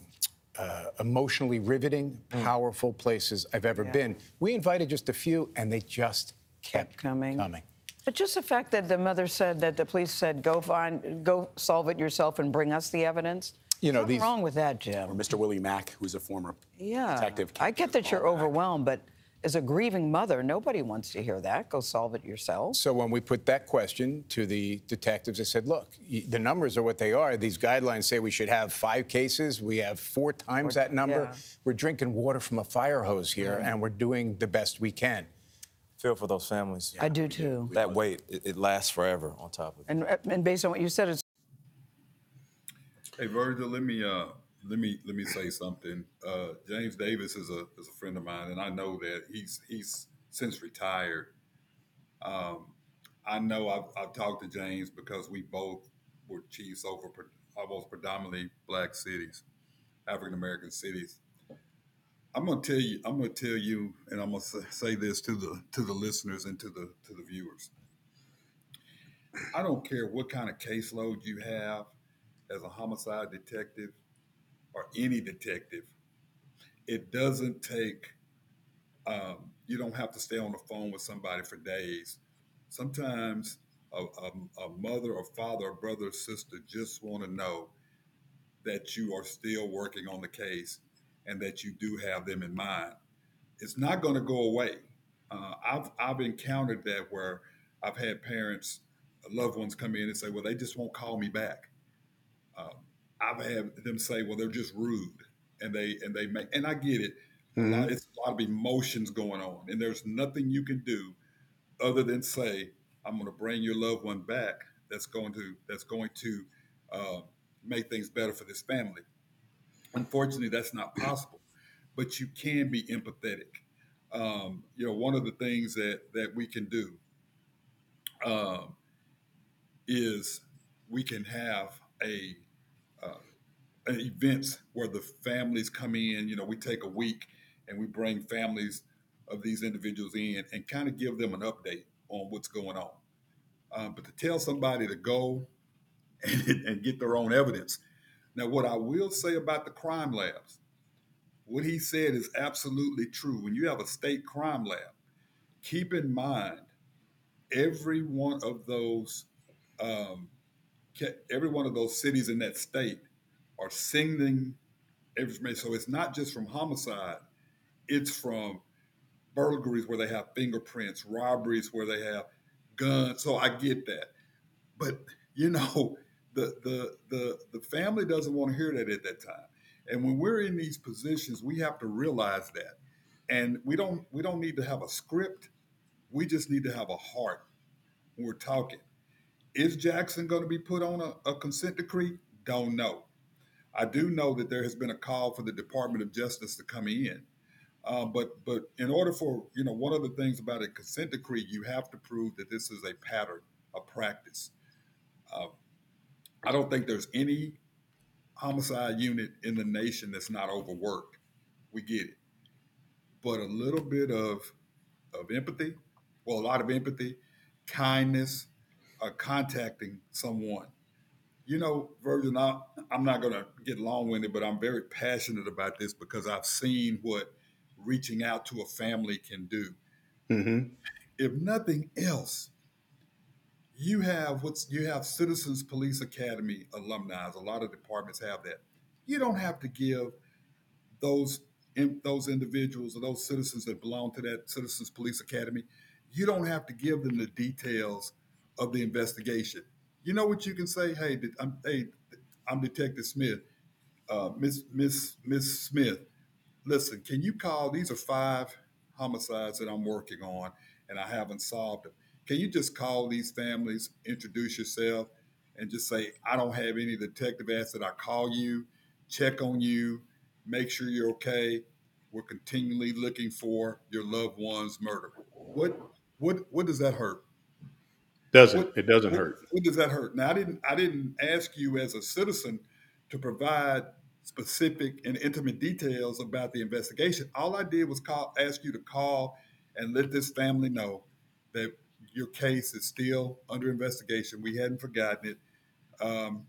uh, emotionally riveting, powerful places I've ever Yeah. been. We invited just a few, and they just kept, coming. coming. But just the fact that the mother said that the police said, go find, go solve it yourself and bring us the evidence. You know, Nothing these- wrong with that, Jim. Or Mr. Willie Mack, who's a former Yeah. detective. I get that you're overwhelmed, but as a grieving mother, nobody wants to hear that. Go solve it yourself. So when we put that question to the detectives, they said, look, y- the numbers are what they are. These guidelines say we should have five cases. We have four times that number. yeah. We're drinking water from a fire hose here, and we're doing the best we can. Feel for those families. I do too. That weight, it, it lasts forever on top of it. And, and based on what you said, it's Hey Virgil, let me uh let me let me say something. Uh, James Davis is a is a friend of mine, and I know that he's he's since retired. Um, I know I've, I've talked to James because we both were chiefs over pre- almost predominantly black cities, African American cities. I'm gonna tell you. I'm gonna tell you, and I'm gonna say, say this to the to the listeners and to the to the viewers. I don't care what kind of caseload you have as a homicide detective or any detective. It doesn't take. Um, you don't have to stay on the phone with somebody for days. Sometimes a, a, a mother or father or brother or sister just want to know that you are still working on the case and that you do have them in mind. It's not going to go away. Uh, I've I've encountered that where I've had parents, loved ones come in and say, "Well, they just won't call me back." Um, I've had them say, "Well, they're just rude," and they and they make and I get it. A lot, it's a lot of emotions going on, and there's nothing you can do other than say, "I'm going to bring your loved one back." That's going to that's going to uh, make things better for this family. Unfortunately, that's not possible, but you can be empathetic. Um, you know, one of the things that that we can do um, is we can have a uh, events where the families come in. You know, we take a week and we bring families of these individuals in and kind of give them an update on what's going on. Um, but to tell somebody to go and, and get their own evidence. Now, what I will say about the crime labs, what he said is absolutely true. When you have a state crime lab, keep in mind every one of those um, every one of those cities in that state are sending information. So it's not just from homicide; it's from burglaries where they have fingerprints, robberies where they have guns. So I get that, but you know, the the the the family doesn't want to hear that at that time. And when we're in these positions, we have to realize that, and we don't we don't need to have a script. We just need to have a heart when we're talking. Is Jackson going to be put on a, a consent decree? Don't know. I do know that there has been a call for the Department of Justice to come in. Uh, but but in order for you know one of the things about a consent decree, you have to prove that this is a pattern, a practice. Uh, I don't think there's any homicide unit in the nation that's not overworked. We get it, but a little bit of of empathy, well, a lot of empathy, kindness, uh, contacting someone. You know, Virgil, I, I'm not going to get long winded, but I'm very passionate about this because I've seen what reaching out to a family can do. Mm-hmm. if nothing else, you have what's you have Citizens Police Academy alumni. A lot of departments have that. You don't have to give those in, those individuals or those citizens that belong to that Citizens Police Academy. You don't have to give them the details of the investigation. You know what you can say? Hey, I'm hey, I'm Detective Smith. Uh, Miss Miss Miss Smith, listen, can you call? These are five homicides that I'm working on, and I haven't solved them. Can you just call these families, introduce yourself, and just say, I don't have any detective asset. I call you, check on you, make sure you're okay. We're continually looking for your loved one's murder. What what what does that hurt? Doesn't What, it doesn't what, hurt? what does that hurt? Now I didn't I didn't ask you as a citizen to provide specific and intimate details about the investigation. All I did was call ask you to call and let this family know that your case is still under investigation. We hadn't forgotten it. Um,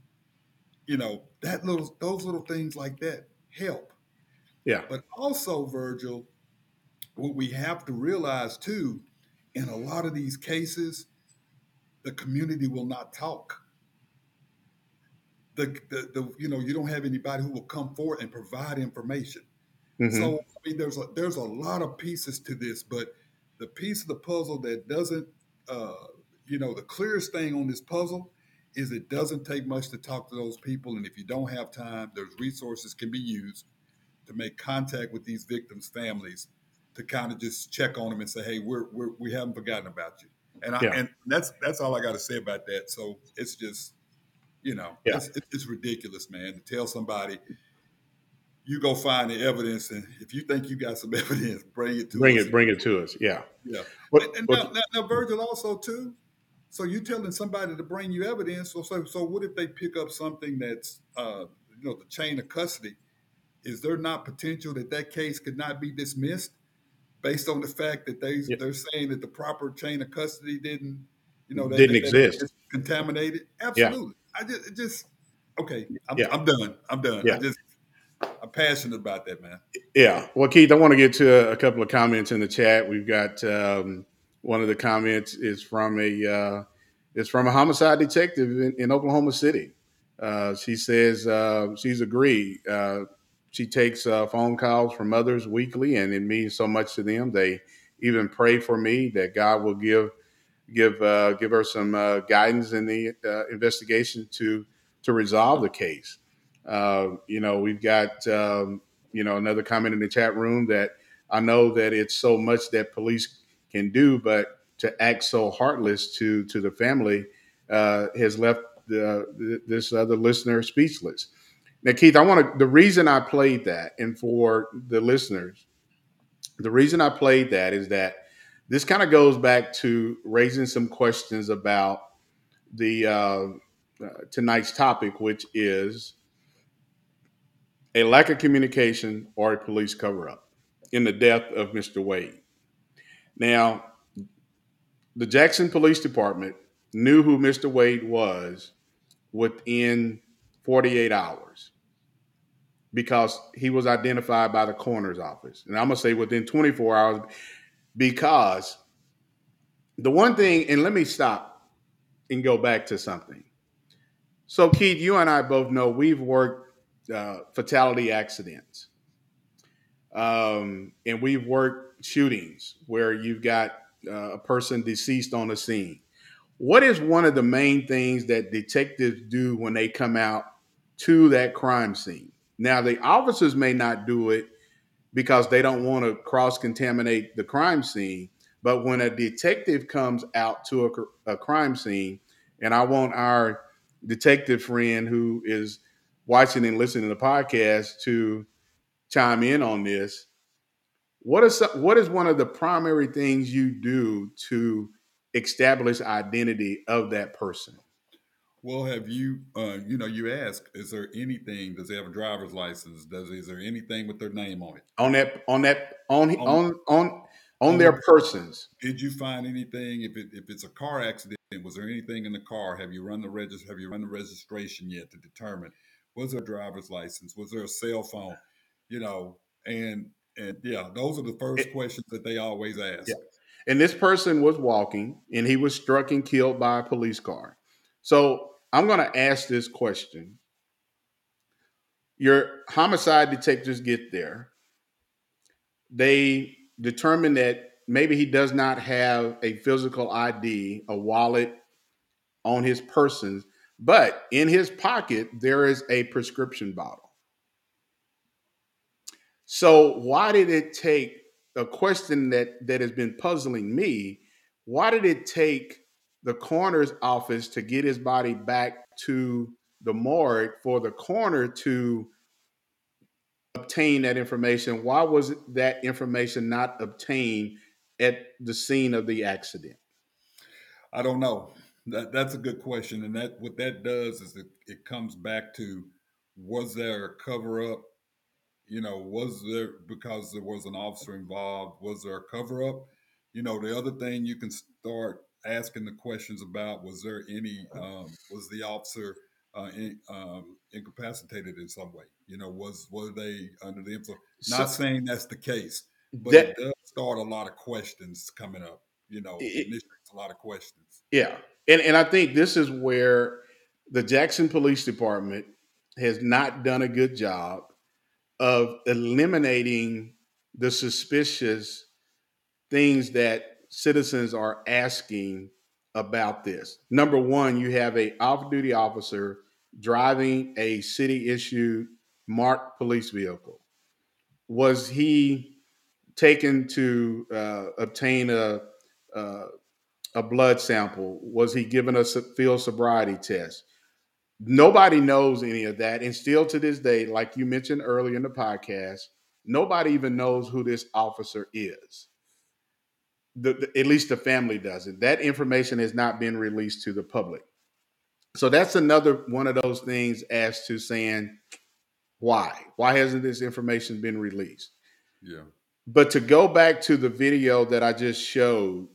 you know that little those little things like that help. Yeah. But also, Virgil, what we have to realize too, in a lot of these cases, the community will not talk. The, the, the you know you don't have anybody who will come forward and provide information. Mhm. So I mean, there's a, there's a lot of pieces to this, but the piece of the puzzle that doesn't, uh, you know, the clearest thing on this puzzle is it doesn't take much to talk to those people, and if you don't have time, there's resources can be used to make contact with these victims' families to kind of just check on them and say, hey, we're, we're we haven't forgotten about you. And I, Yeah. and that's that's all I got to say about that. So it's just, you know, Yeah. it's, it's ridiculous, man, to tell somebody you go find the evidence, and if you think you got some evidence, bring it to Bring us. it bring it to us. Yeah. Yeah. And now, now, now, Virgil, also too. So you're telling somebody to bring you evidence. So, so, so what if they pick up something that's, uh, you know, the chain of custody? Is there not potential that that case could not be dismissed based on the fact that they they're saying that the proper chain of custody didn't, you know, that, Didn't that- that exist. it's contaminated? Absolutely. I just, just okay. I'm, Yeah. I'm done. I'm done. Yeah. I just, I'm passionate about that, man. Yeah. Well, Keith, I want to get to a, couple of comments in the chat. We've got um, one of the comments is from a uh, it's from a homicide detective in, in Oklahoma City. Uh, she says uh, she's agreed. Uh, she takes uh, phone calls from others weekly, and it means so much to them. They even pray for me that God will give give uh, give her some guidance in the investigation to to resolve the case. Uh, you know, we've got um, you know another comment in the chat room that I know that it's so much that police can do, but to act so heartless to to the family uh, has left the, this other listener speechless. Now, Keith, I want to. The reason I played that, and for the listeners, the reason I played that is that this kind of goes back to raising some questions about the uh, uh, tonight's topic, which is a lack of communication or a police cover up in the death of Mr. Wade. Now, the Jackson Police Department knew who Mr. Wade was within 48 hours because he was identified by the coroner's office. And I'm going to say within 24 hours because the one thing, and let me stop and go back to something. So, Keith, you and I both know we've worked uh, fatality accidents. Um, and we've worked shootings where you've got uh, a person deceased on the scene. What is one of the main things that detectives do when they come out to that crime scene? Now, the officers may not do it because they don't want to cross contaminate the crime scene. But when a detective comes out to a, a crime scene, and I want our detective friend who is watching and listening to the podcast to chime in on this. What is what is one of the primary things you do to establish identity of that person? Well, have you, uh, you know, you ask, is there anything? Does they have a driver's license? Does is there anything with their name on it? On that on that on On- on on on their persons. Did you find anything? If it if it's a car accident, was there anything in the car? Have you run the regis- Have you run the registration yet to determine was there a driver's license? Was there a cell phone? You know, and and yeah, those are the first eh, questions that they always ask. Yeah. And this person was walking and he was struck and killed by a police car. So I'm going to ask this question. Your homicide detectives get there. They determine that maybe he does not have a physical ID, a wallet on his person, but in his pocket, there is a prescription bottle. So, why did it take a question that, that has been puzzling me? Why did it take the coroner's office to get his body back to the morgue for the coroner to obtain that information? Why was that information not obtained at the scene of the accident? I don't know. That that's a good question, and that what that does is it, it comes back to was there a cover up? You know, was there because there was an officer involved? Was there a cover up? You know, the other thing you can start asking the questions about was there any um, was the officer uh, in, um, incapacitated in some way? You know, was were they under the influence? Not So- saying that's the case, but That- it does start a lot of questions coming up. You know, It- initiates a lot of questions. Yeah. And and I think this is where the Jackson Police Department has not done a good job of eliminating the suspicious things that citizens are asking about this. Number one, you have a off-duty officer driving a city-issued marked police vehicle. Was he taken to uh, obtain a, uh, a blood sample? Was he given a field sobriety test? Nobody knows any of that. And still to this day, like you mentioned earlier in the podcast, nobody even knows who this officer is. The, the- at least the family doesn't. That information has not been released to the public. So that's another one of those things as to saying, why? Why hasn't this information been released? Yeah. But to go back to the video that I just showed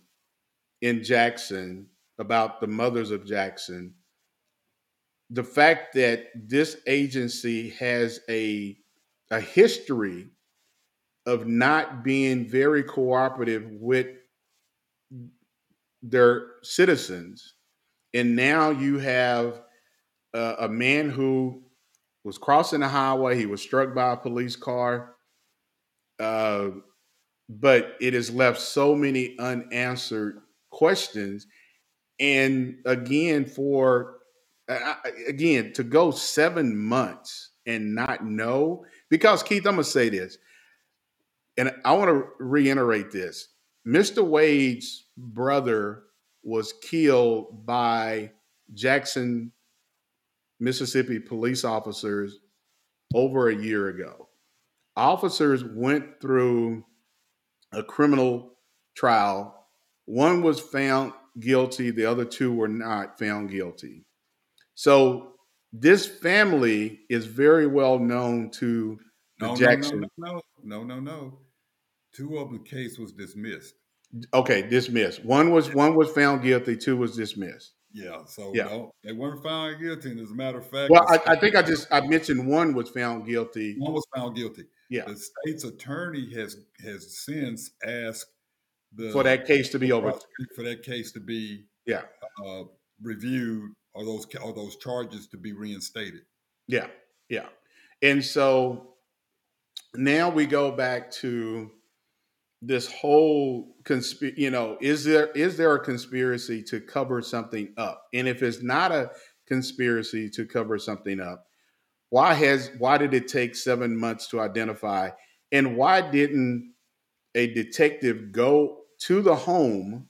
in Jackson about the mothers of Jackson, the fact that this agency has a a history of not being very cooperative with their citizens, and now you have a, a man who was crossing the highway. He was struck by a police car. Uh, but it has left so many unanswered questions. And again, for again to go seven months and not know, because Keith, I'm gonna say this, and I want to reiterate this: Mr. Wade's brother was killed by Jackson, Mississippi police officers over a year ago. Officers went through a criminal trial. One was found guilty, the other two were not found guilty. So this family is very well known to the No, no, Jackson. no, no, no, no, no. Two of the case was dismissed. Okay, dismissed. One was one was found guilty, two was dismissed. Yeah, so Yeah. no, they weren't found guilty. And as a matter of fact, Well, I, I think I just I mentioned one was found guilty. One was found guilty. Yeah. The state's attorney has has since asked the For that case to be over. for that case to be Yeah. uh, reviewed or those or those charges to be reinstated. Yeah, yeah. And so now we go back to this whole conspiracy. You know, is there is there a conspiracy to cover something up? And if it's not a conspiracy to cover something up, why has why did it take seven months to identify? And why didn't a detective go to the home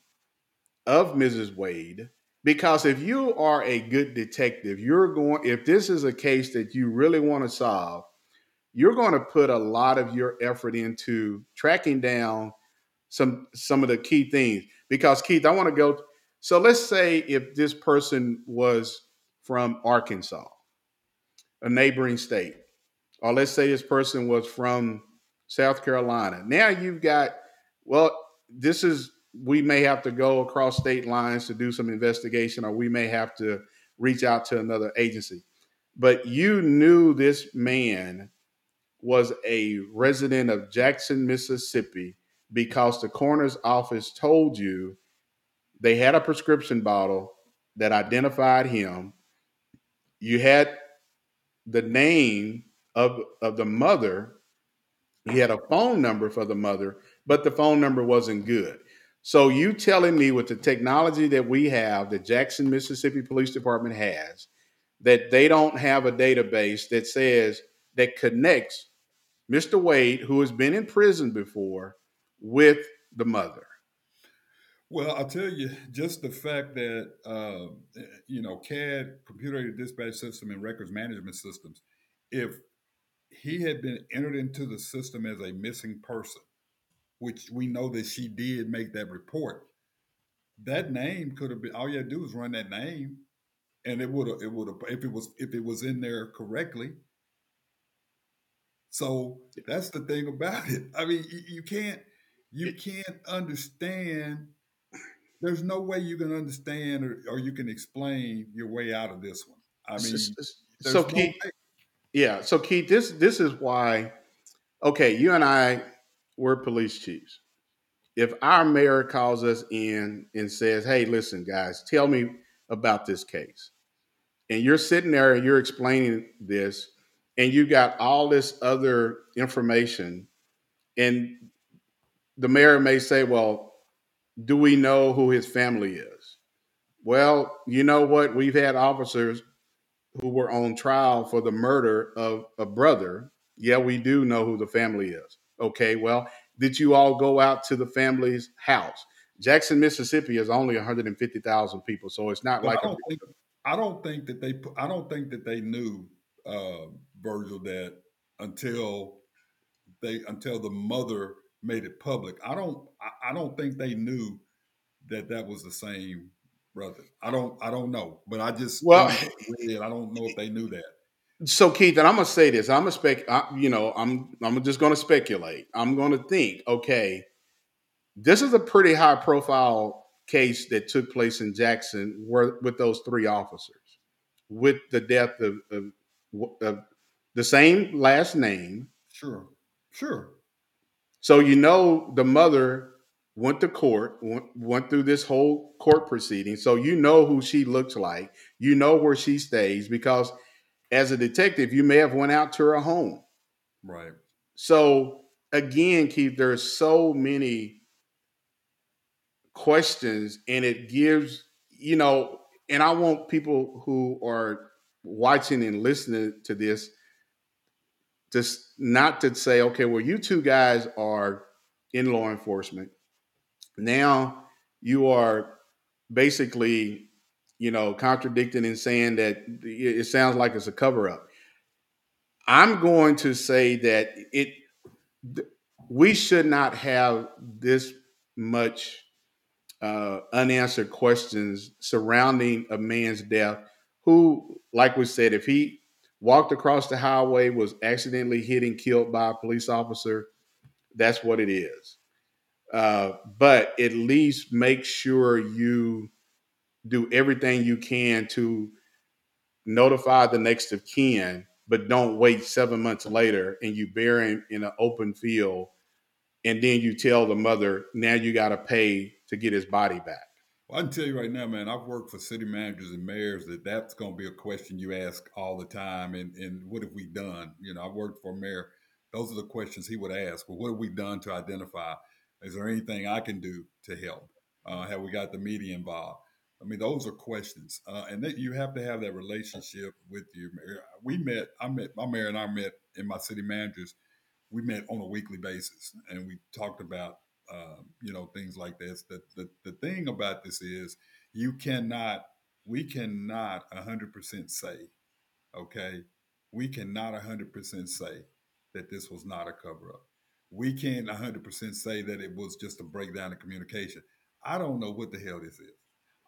of Mrs. Wade? Because if you are a good detective, you're going, if this is a case that you really want to solve, you're going to put a lot of your effort into tracking down some some of the key things. Because Keith, I want to go. So let's say if this person was from Arkansas, a neighboring state, or let's say this person was from South Carolina. Now you've got, well, this is we may have to go across state lines to do some investigation, or we may have to reach out to another agency. But you knew this man was a resident of Jackson, Mississippi, because the coroner's office told you they had a prescription bottle that identified him. You had the name of, of the mother. He had a phone number for the mother, but the phone number wasn't good. So you telling me with the technology that we have, the Jackson, Mississippi Police Department has, that they don't have a database that says that connects Mr. Wade, who has been in prison before, with the mother. Well, I'll tell you, just the fact that uh, you know CAD, computer aided dispatch system, and records management systems, if he had been entered into the system as a missing person, which we know that she did make that report, that name could have been all you had to do was run that name, and it would have it would have if it was if it was in there correctly. So that's the thing about it. I mean, you, you can't you can't understand there's no way you can understand or, or you can explain your way out of this one. I mean, so no Keith, yeah. So Keith, this this is why. Okay, you and I, we're police chiefs. If our mayor calls us in and says, "Hey, listen, guys, tell me about this case," and you're sitting there and you're explaining this, and you got all this other information, and the mayor may say, "Well, do we know who his family is?" Well, you know what? We've had officers who were on trial for the murder of a brother. Yeah, we do know who the family is. Okay, well, did you all go out to the family's house? Jackson, Mississippi is only 150,000 people, so it's not like I a don't think I don't think that they I don't think that they knew uh, Virgil that until they until the mother made it public. I don't I, I don't think they knew that that was the same brother. I don't I don't know, but I just Well- I don't know if they knew that. So Keith, and I'm gonna say this. I'm gonna spec. I, you know, I'm I'm just gonna speculate. I'm gonna think. Okay, this is a pretty high profile case that took place in Jackson, where with those three officers, with the death of, of, of the same last name. Sure, sure. So you know the mother went to court, went, went through this whole court proceeding. So you know who she looks like. You know where she stays because as a detective, you may have went out to her home. Right. So again, Keith, there's so many questions, and it gives you know, and I want people who are watching and listening to this just not to say, okay, well, you two guys are in law enforcement. Now you are basically, you know, contradicting and saying that it sounds like it's a cover up. I'm going to say that it we should not have this much uh, unanswered questions surrounding a man's death who, like we said, if he walked across the highway, was accidentally hit and killed by a police officer, that's what it is. Uh, but at least make sure you do everything you can to notify the next of kin, but don't wait seven months later and you bury him in an open field, and then you tell the mother now you got to pay to get his body back. Well, I can tell you right now, man, I've worked for city managers and mayors that that's going to be a question you ask all the time. And, and what have we done? You know, I've worked for a mayor. Those are the questions he would ask. Well, what have we done to identify? Is there anything I can do to help? Uh, have we got the media involved? I mean, those are questions. Uh, and that you have to have that relationship with your mayor. We met, I met, my mayor and I met in my city managers. We met on a weekly basis and we talked about um, you know things like this. The, the the thing about this is you cannot, we cannot hundred percent say, okay, we cannot hundred percent say that this was not a cover up. We can't hundred percent say that it was just a breakdown in communication. I don't know what the hell this is.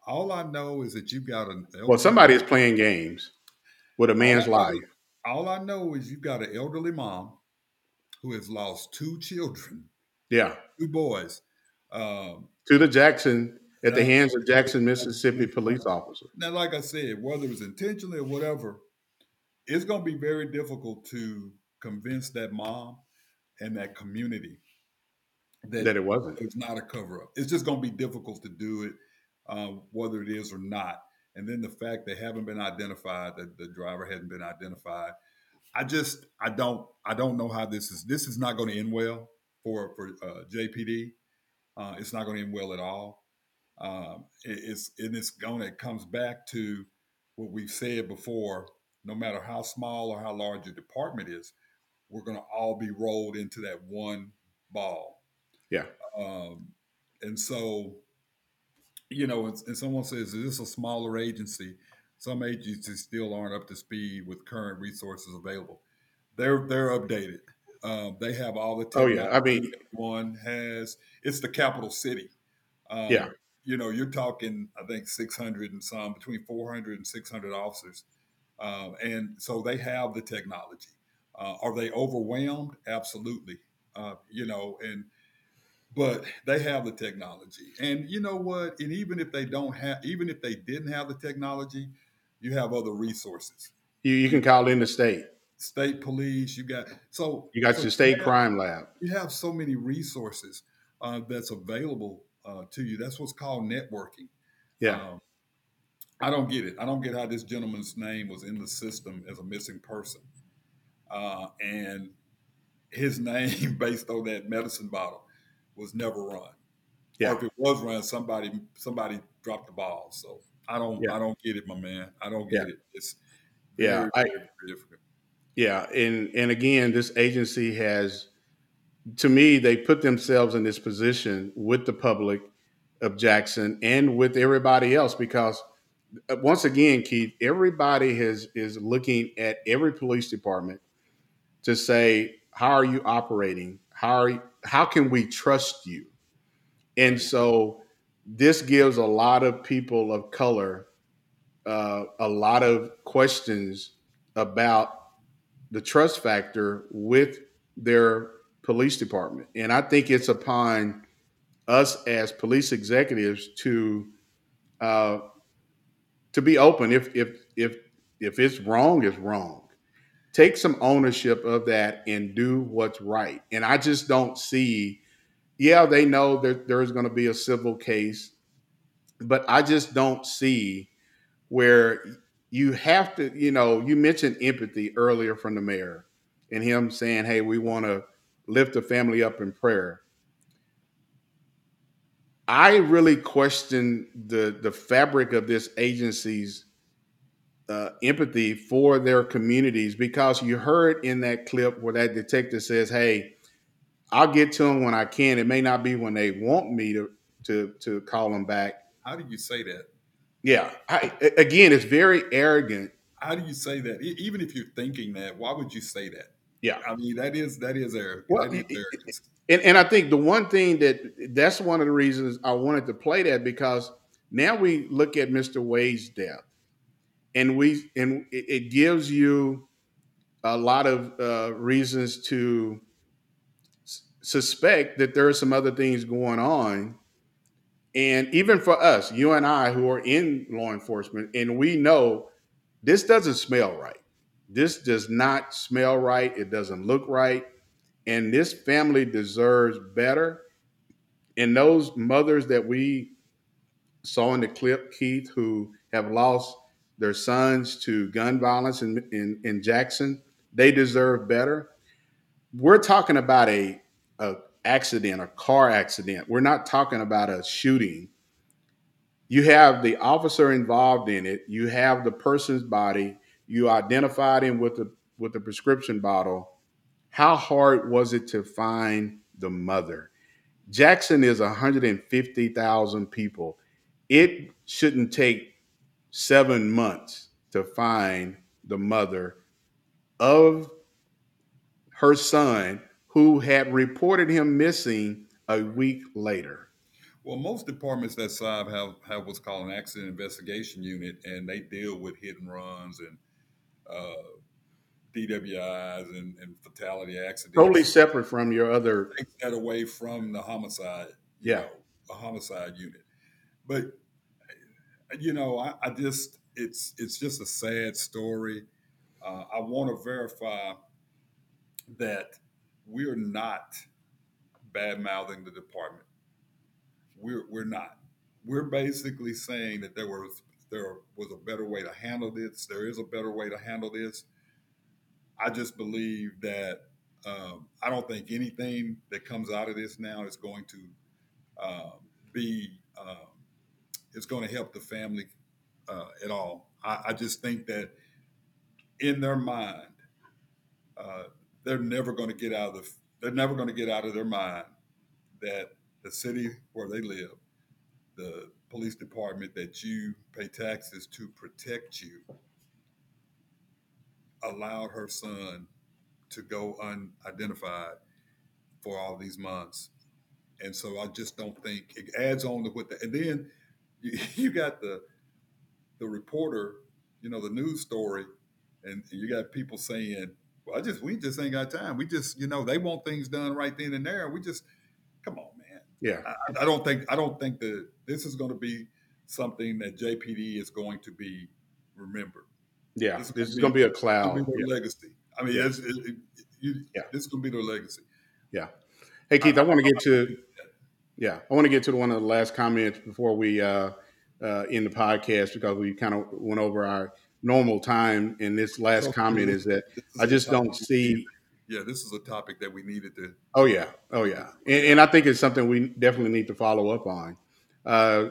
All I know is that you've got an Well, somebody is playing games with a man's all life. All I know is you've got an elderly mom who has lost two children, Yeah. two boys. Um, To the Jackson, at the hands of Jackson, Mississippi police officer. Now, like I said, whether it's intentionally or whatever, it's going to be very difficult to convince that mom and that community that, That it wasn't. It's not a cover up. It's just going to be difficult to do it, um, whether it is or not. And then the fact they haven't been identified, that the driver hasn't been identified. I just I don't I don't know how this is. This is not going to end well for for uh, JPD. Uh, it's not going to end well at all. Um, it, it's and it's going. It comes back to what we've said before. No matter how small or how large your department is, we're going to all be rolled into that one ball. Yeah. Um, and so, you know, and, someone says, "Is this a smaller agency?" Some agencies still aren't up to speed with current resources available. They're they're updated. Um, they have all the technology. Oh, yeah. I mean- one has it's the capital city. Um, Yeah. You know, you're talking, I think, 600 and some, between 400 and 600 officers. Um, and so they have the technology. Uh, are they overwhelmed? Absolutely. Uh, you know, and but they have the technology. And you know what? And even if they don't have, even if they didn't have the technology, you have other resources. You, you can call in the state. State police, you got so You got so your state have- crime lab. You have so many resources uh, that's available uh, to you. That's what's called networking. Yeah. Um, I don't get it. I don't get how this gentleman's name was in the system as a missing person, uh, and his name based on that medicine bottle was never run. Yeah. Or if it was run, somebody somebody dropped the ball. So I don't Yeah. I don't get it, my man. I don't get Yeah. it. It's Yeah, I- very, very difficult. Yeah, and and again, this agency has, to me, they put themselves in this position with the public of Jackson and with everybody else because, uh, once again, Keith, everybody has is looking at every police department to say, how are you operating? How are you, how can we trust you? And so, this gives a lot of people of color uh, a lot of questions about the trust factor with their police department. And I think it's upon us as police executives to uh, to be open. If if if if it's wrong, it's wrong. Take some ownership of that and do what's right. And I just don't see. Yeah, they know that there's going to be a civil case, but I just don't see where you have to, you know, you mentioned empathy earlier from the mayor and him saying, hey, we want to lift the family up in prayer. I really question the the fabric of this agency's uh, empathy for their communities because you heard in that clip where that detective says, "Hey, I'll get to them when I can. It may not be when they want me to to to call them back." How do you say that? Yeah, I, again, it's very arrogant. How do you say that? Even if you're thinking that, why would you say that? Yeah. I mean that is that is arrogant. Well, that is. And and I think the one thing that that's one of the reasons I wanted to play that because now we look at Mr. Wade's death, and we and it, gives you a lot of uh, reasons to suspect that there are some other things going on. And even for us, you and I, who are in law enforcement, and we know this doesn't smell right. This does not smell right. It doesn't look right. And this family deserves better. And those mothers that we saw in the clip, Keith, who have lost their sons to gun violence in, in, in Jackson, they deserve better. We're talking about a, a accident, a car accident. We're not talking about a shooting. You have the officer involved in it. You have the person's body. You identified him with the with the prescription bottle. How hard was it to find the mother? Jackson is 150,000 people. It shouldn't take seven months to find the mother of her son who had reported him missing a week later. Well, most departments that size have have what's called an accident investigation unit, and they deal with hit and runs and uh, DWIs and, and fatality accidents. Totally separate from your other. Take that away from the homicide, you Yeah. know, a homicide unit. But you know, I, I just it's it's just a sad story. Uh, I want to verify that we're not bad mouthing the department. We're we're not. We're basically saying that there was there was a better way to handle this. There is a better way to handle this. I just believe that um, I don't think anything that comes out of this now is going to uh, be um, it's going to help the family uh, at all. I, I, just think that in their mind, uh, they're never going to get out of the they're never going to get out of their mind that the city where they live, the police department that you pay taxes to protect you, allowed her son to go unidentified for all these months. And so I just don't think it adds on to what the, and then you, you got the, the reporter, you know, the news story, and you got people saying, well, I just, we just ain't got time. We just, you know, they want things done right then and there. We just, come on, man. Yeah. I, I don't think, I don't think that this is going to be something that JPD is going to be remembered. Yeah, this, this is going to be a cloud. Be their yeah. legacy. I mean, yeah. it's, it, it, you, yeah. this is going to be their legacy. Yeah. Hey Keith, I, I want to get to yeah, I want to get to one of the last comments before we uh, uh, end the podcast because we kind of went over our normal time. And this last comment is that I just don't see. Yeah, this is a topic that we needed to. Oh yeah, oh yeah, and, and I think it's something we definitely need to follow up on. Uh,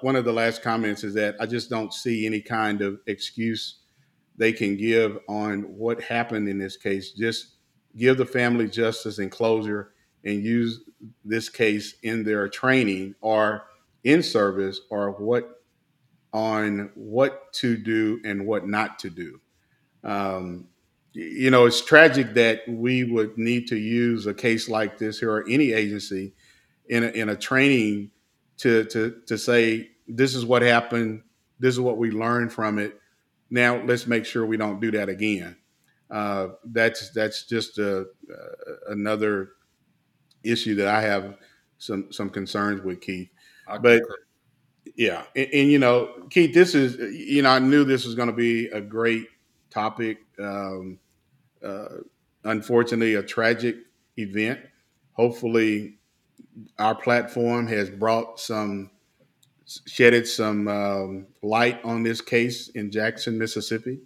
one of the last comments is that I just don't see any kind of excuse they can give on what happened in this case. Just give the family justice and closure and use this case in their training or in service or what on what to do and what not to do. Um, you know, it's tragic that we would need to use a case like this here or any agency in a, in a training to, to, to say, this is what happened. This is what we learned from it. Now let's make sure we don't do that again. Uh, that's that's just a, uh, another issue that I have some some concerns with Keith. I but concur. yeah, and, and, you know, Keith, this is you know I knew this was going to be a great topic. Um, uh, unfortunately, a tragic event. Hopefully, our platform has brought some shedded some um, light on this case in Jackson, Mississippi,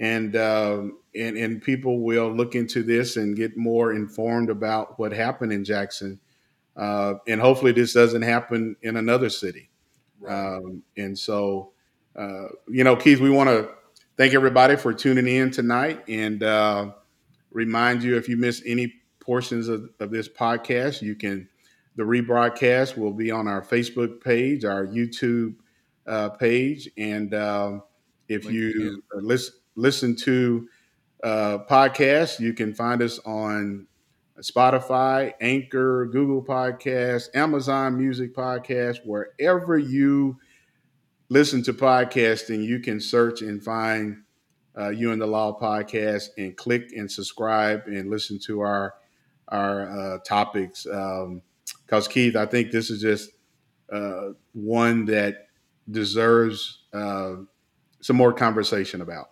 and um, and and people will look into this and get more informed about what happened in Jackson, uh, and hopefully this doesn't happen in another city. Right. Um, and so, uh, you know, Keith, we want to thank everybody for tuning in tonight, and uh, remind you if you miss any portions of, of this podcast, you can the rebroadcast will be on our Facebook page, our YouTube uh, page, and um, if Link you listen listen to uh, podcasts, you can find us on Spotify, Anchor, Google Podcasts, Amazon Music Podcast, wherever you listen to podcasting, you can search and find uh, you and the Law podcast and click and subscribe and listen to our our uh, topics. Um, because Keith, I think this is just uh, one that deserves uh, some more conversation about.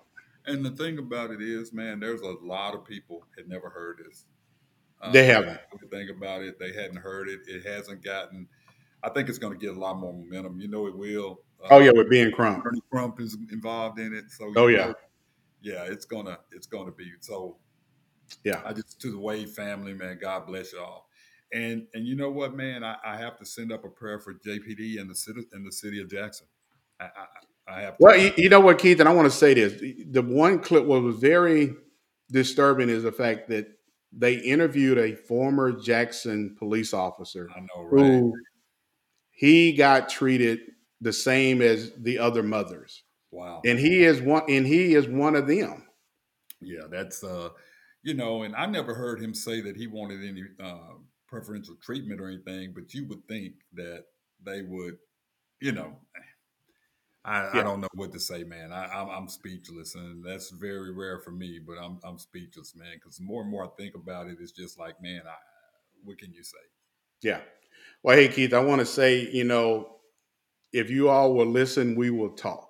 And the thing about it is, man, there's a lot of people had never heard this. Um, They haven't. The thing about it, they hadn't heard it. It hasn't gotten. I think it's going to get a lot more momentum. You know, it will. Uh, Oh yeah, with Ben Crump. Bernie Crump is involved in it, so Oh, yeah. know, yeah, it's gonna it's gonna be so. Yeah. I just to the Wade family, man. God bless y'all. And and you know what, man, I, I have to send up a prayer for JPD and the city and the city of Jackson. I I, I have. Well, you, you know what, Keith, and I want to say this: the one clip what was very disturbing is the fact that they interviewed a former Jackson police officer I know, right? who he got treated the same as the other mothers, Wow. and he is one, and he is one of them. Yeah, that's uh, you know, and I never heard him say that he wanted any uh, preferential treatment or anything, but you would think that they would, you know. I, I don't know what to say, man. I, I'm, I'm speechless, and that's very rare for me. But I'm I'm speechless, man, because the more and more I think about it, it's just like, man, I, what can you say? Yeah. Well, hey, Keith, I want to say, you know, if you all will listen, we will talk.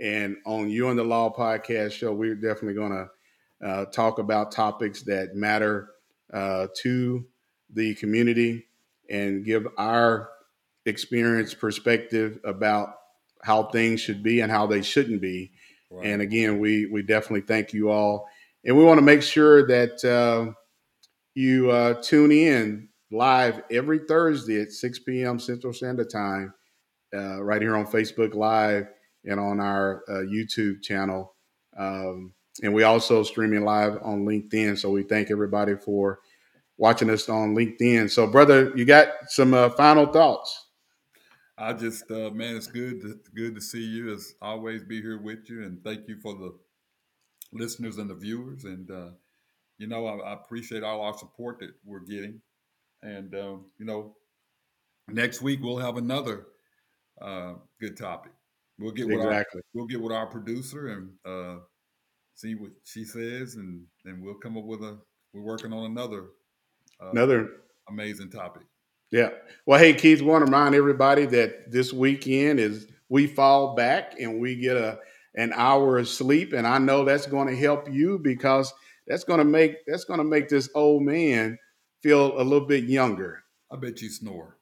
And on You and the Law podcast show, we're definitely going to uh, talk about topics that matter uh, to the community and give our experience perspective about how things should be and how they shouldn't be. Right. And again, we we definitely thank you all, and we want to make sure that uh, you uh, tune in live every Thursday at 6 p.m. Central Standard Time, uh, right here on Facebook Live and on our uh, YouTube channel. Um, and we also streaming live on LinkedIn. So we thank everybody for watching us on LinkedIn. So, brother, you got some uh, final thoughts? I just, uh, man, it's good to, good to see you. As always, be here with you, and thank you for the listeners and the viewers. And uh, you know, I, I, appreciate all our support that we're getting. And um, you know, next week we'll have another uh, good topic. We'll get exactly. Our, we'll get with our producer and uh, see what she says, and and we'll come up with a. We're working on another uh, another amazing topic. Yeah. Well, hey, Keith, want to remind everybody that this weekend is we fall back and we get a an hour of sleep, and I know that's going to help you because that's going to make that's going to make this old man feel a little bit younger. I bet you snore.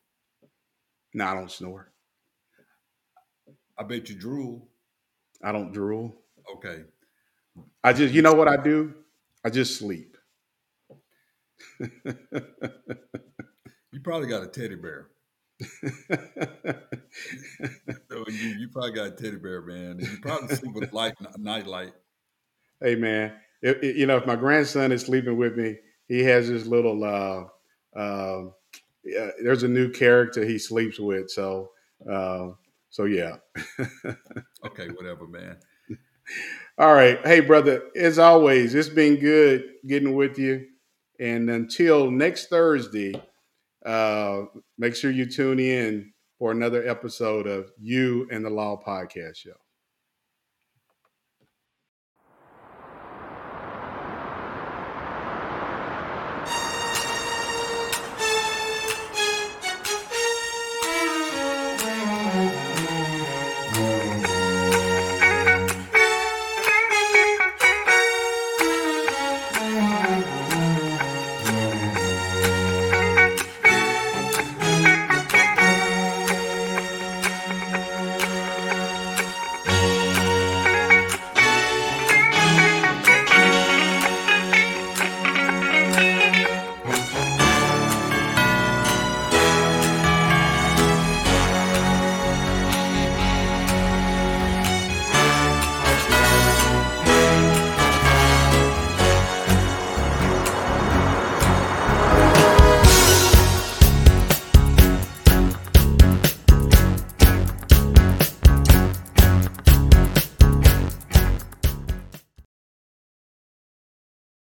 No, I don't snore. I bet you drool. I don't drool. Okay. I just, you know what I do? I just sleep. You probably got a teddy bear. so you, you probably got a teddy bear, man. You probably sleep with light night light. Hey man, it, it, you know if my grandson is sleeping with me, he has this little. Uh, uh, there's a new character he sleeps with, so uh, so yeah. okay, whatever, man. All right, hey brother. As always, it's been good getting with you, and until next Thursday. Uh, make sure you tune in for another episode of You and the Law Podcast Show.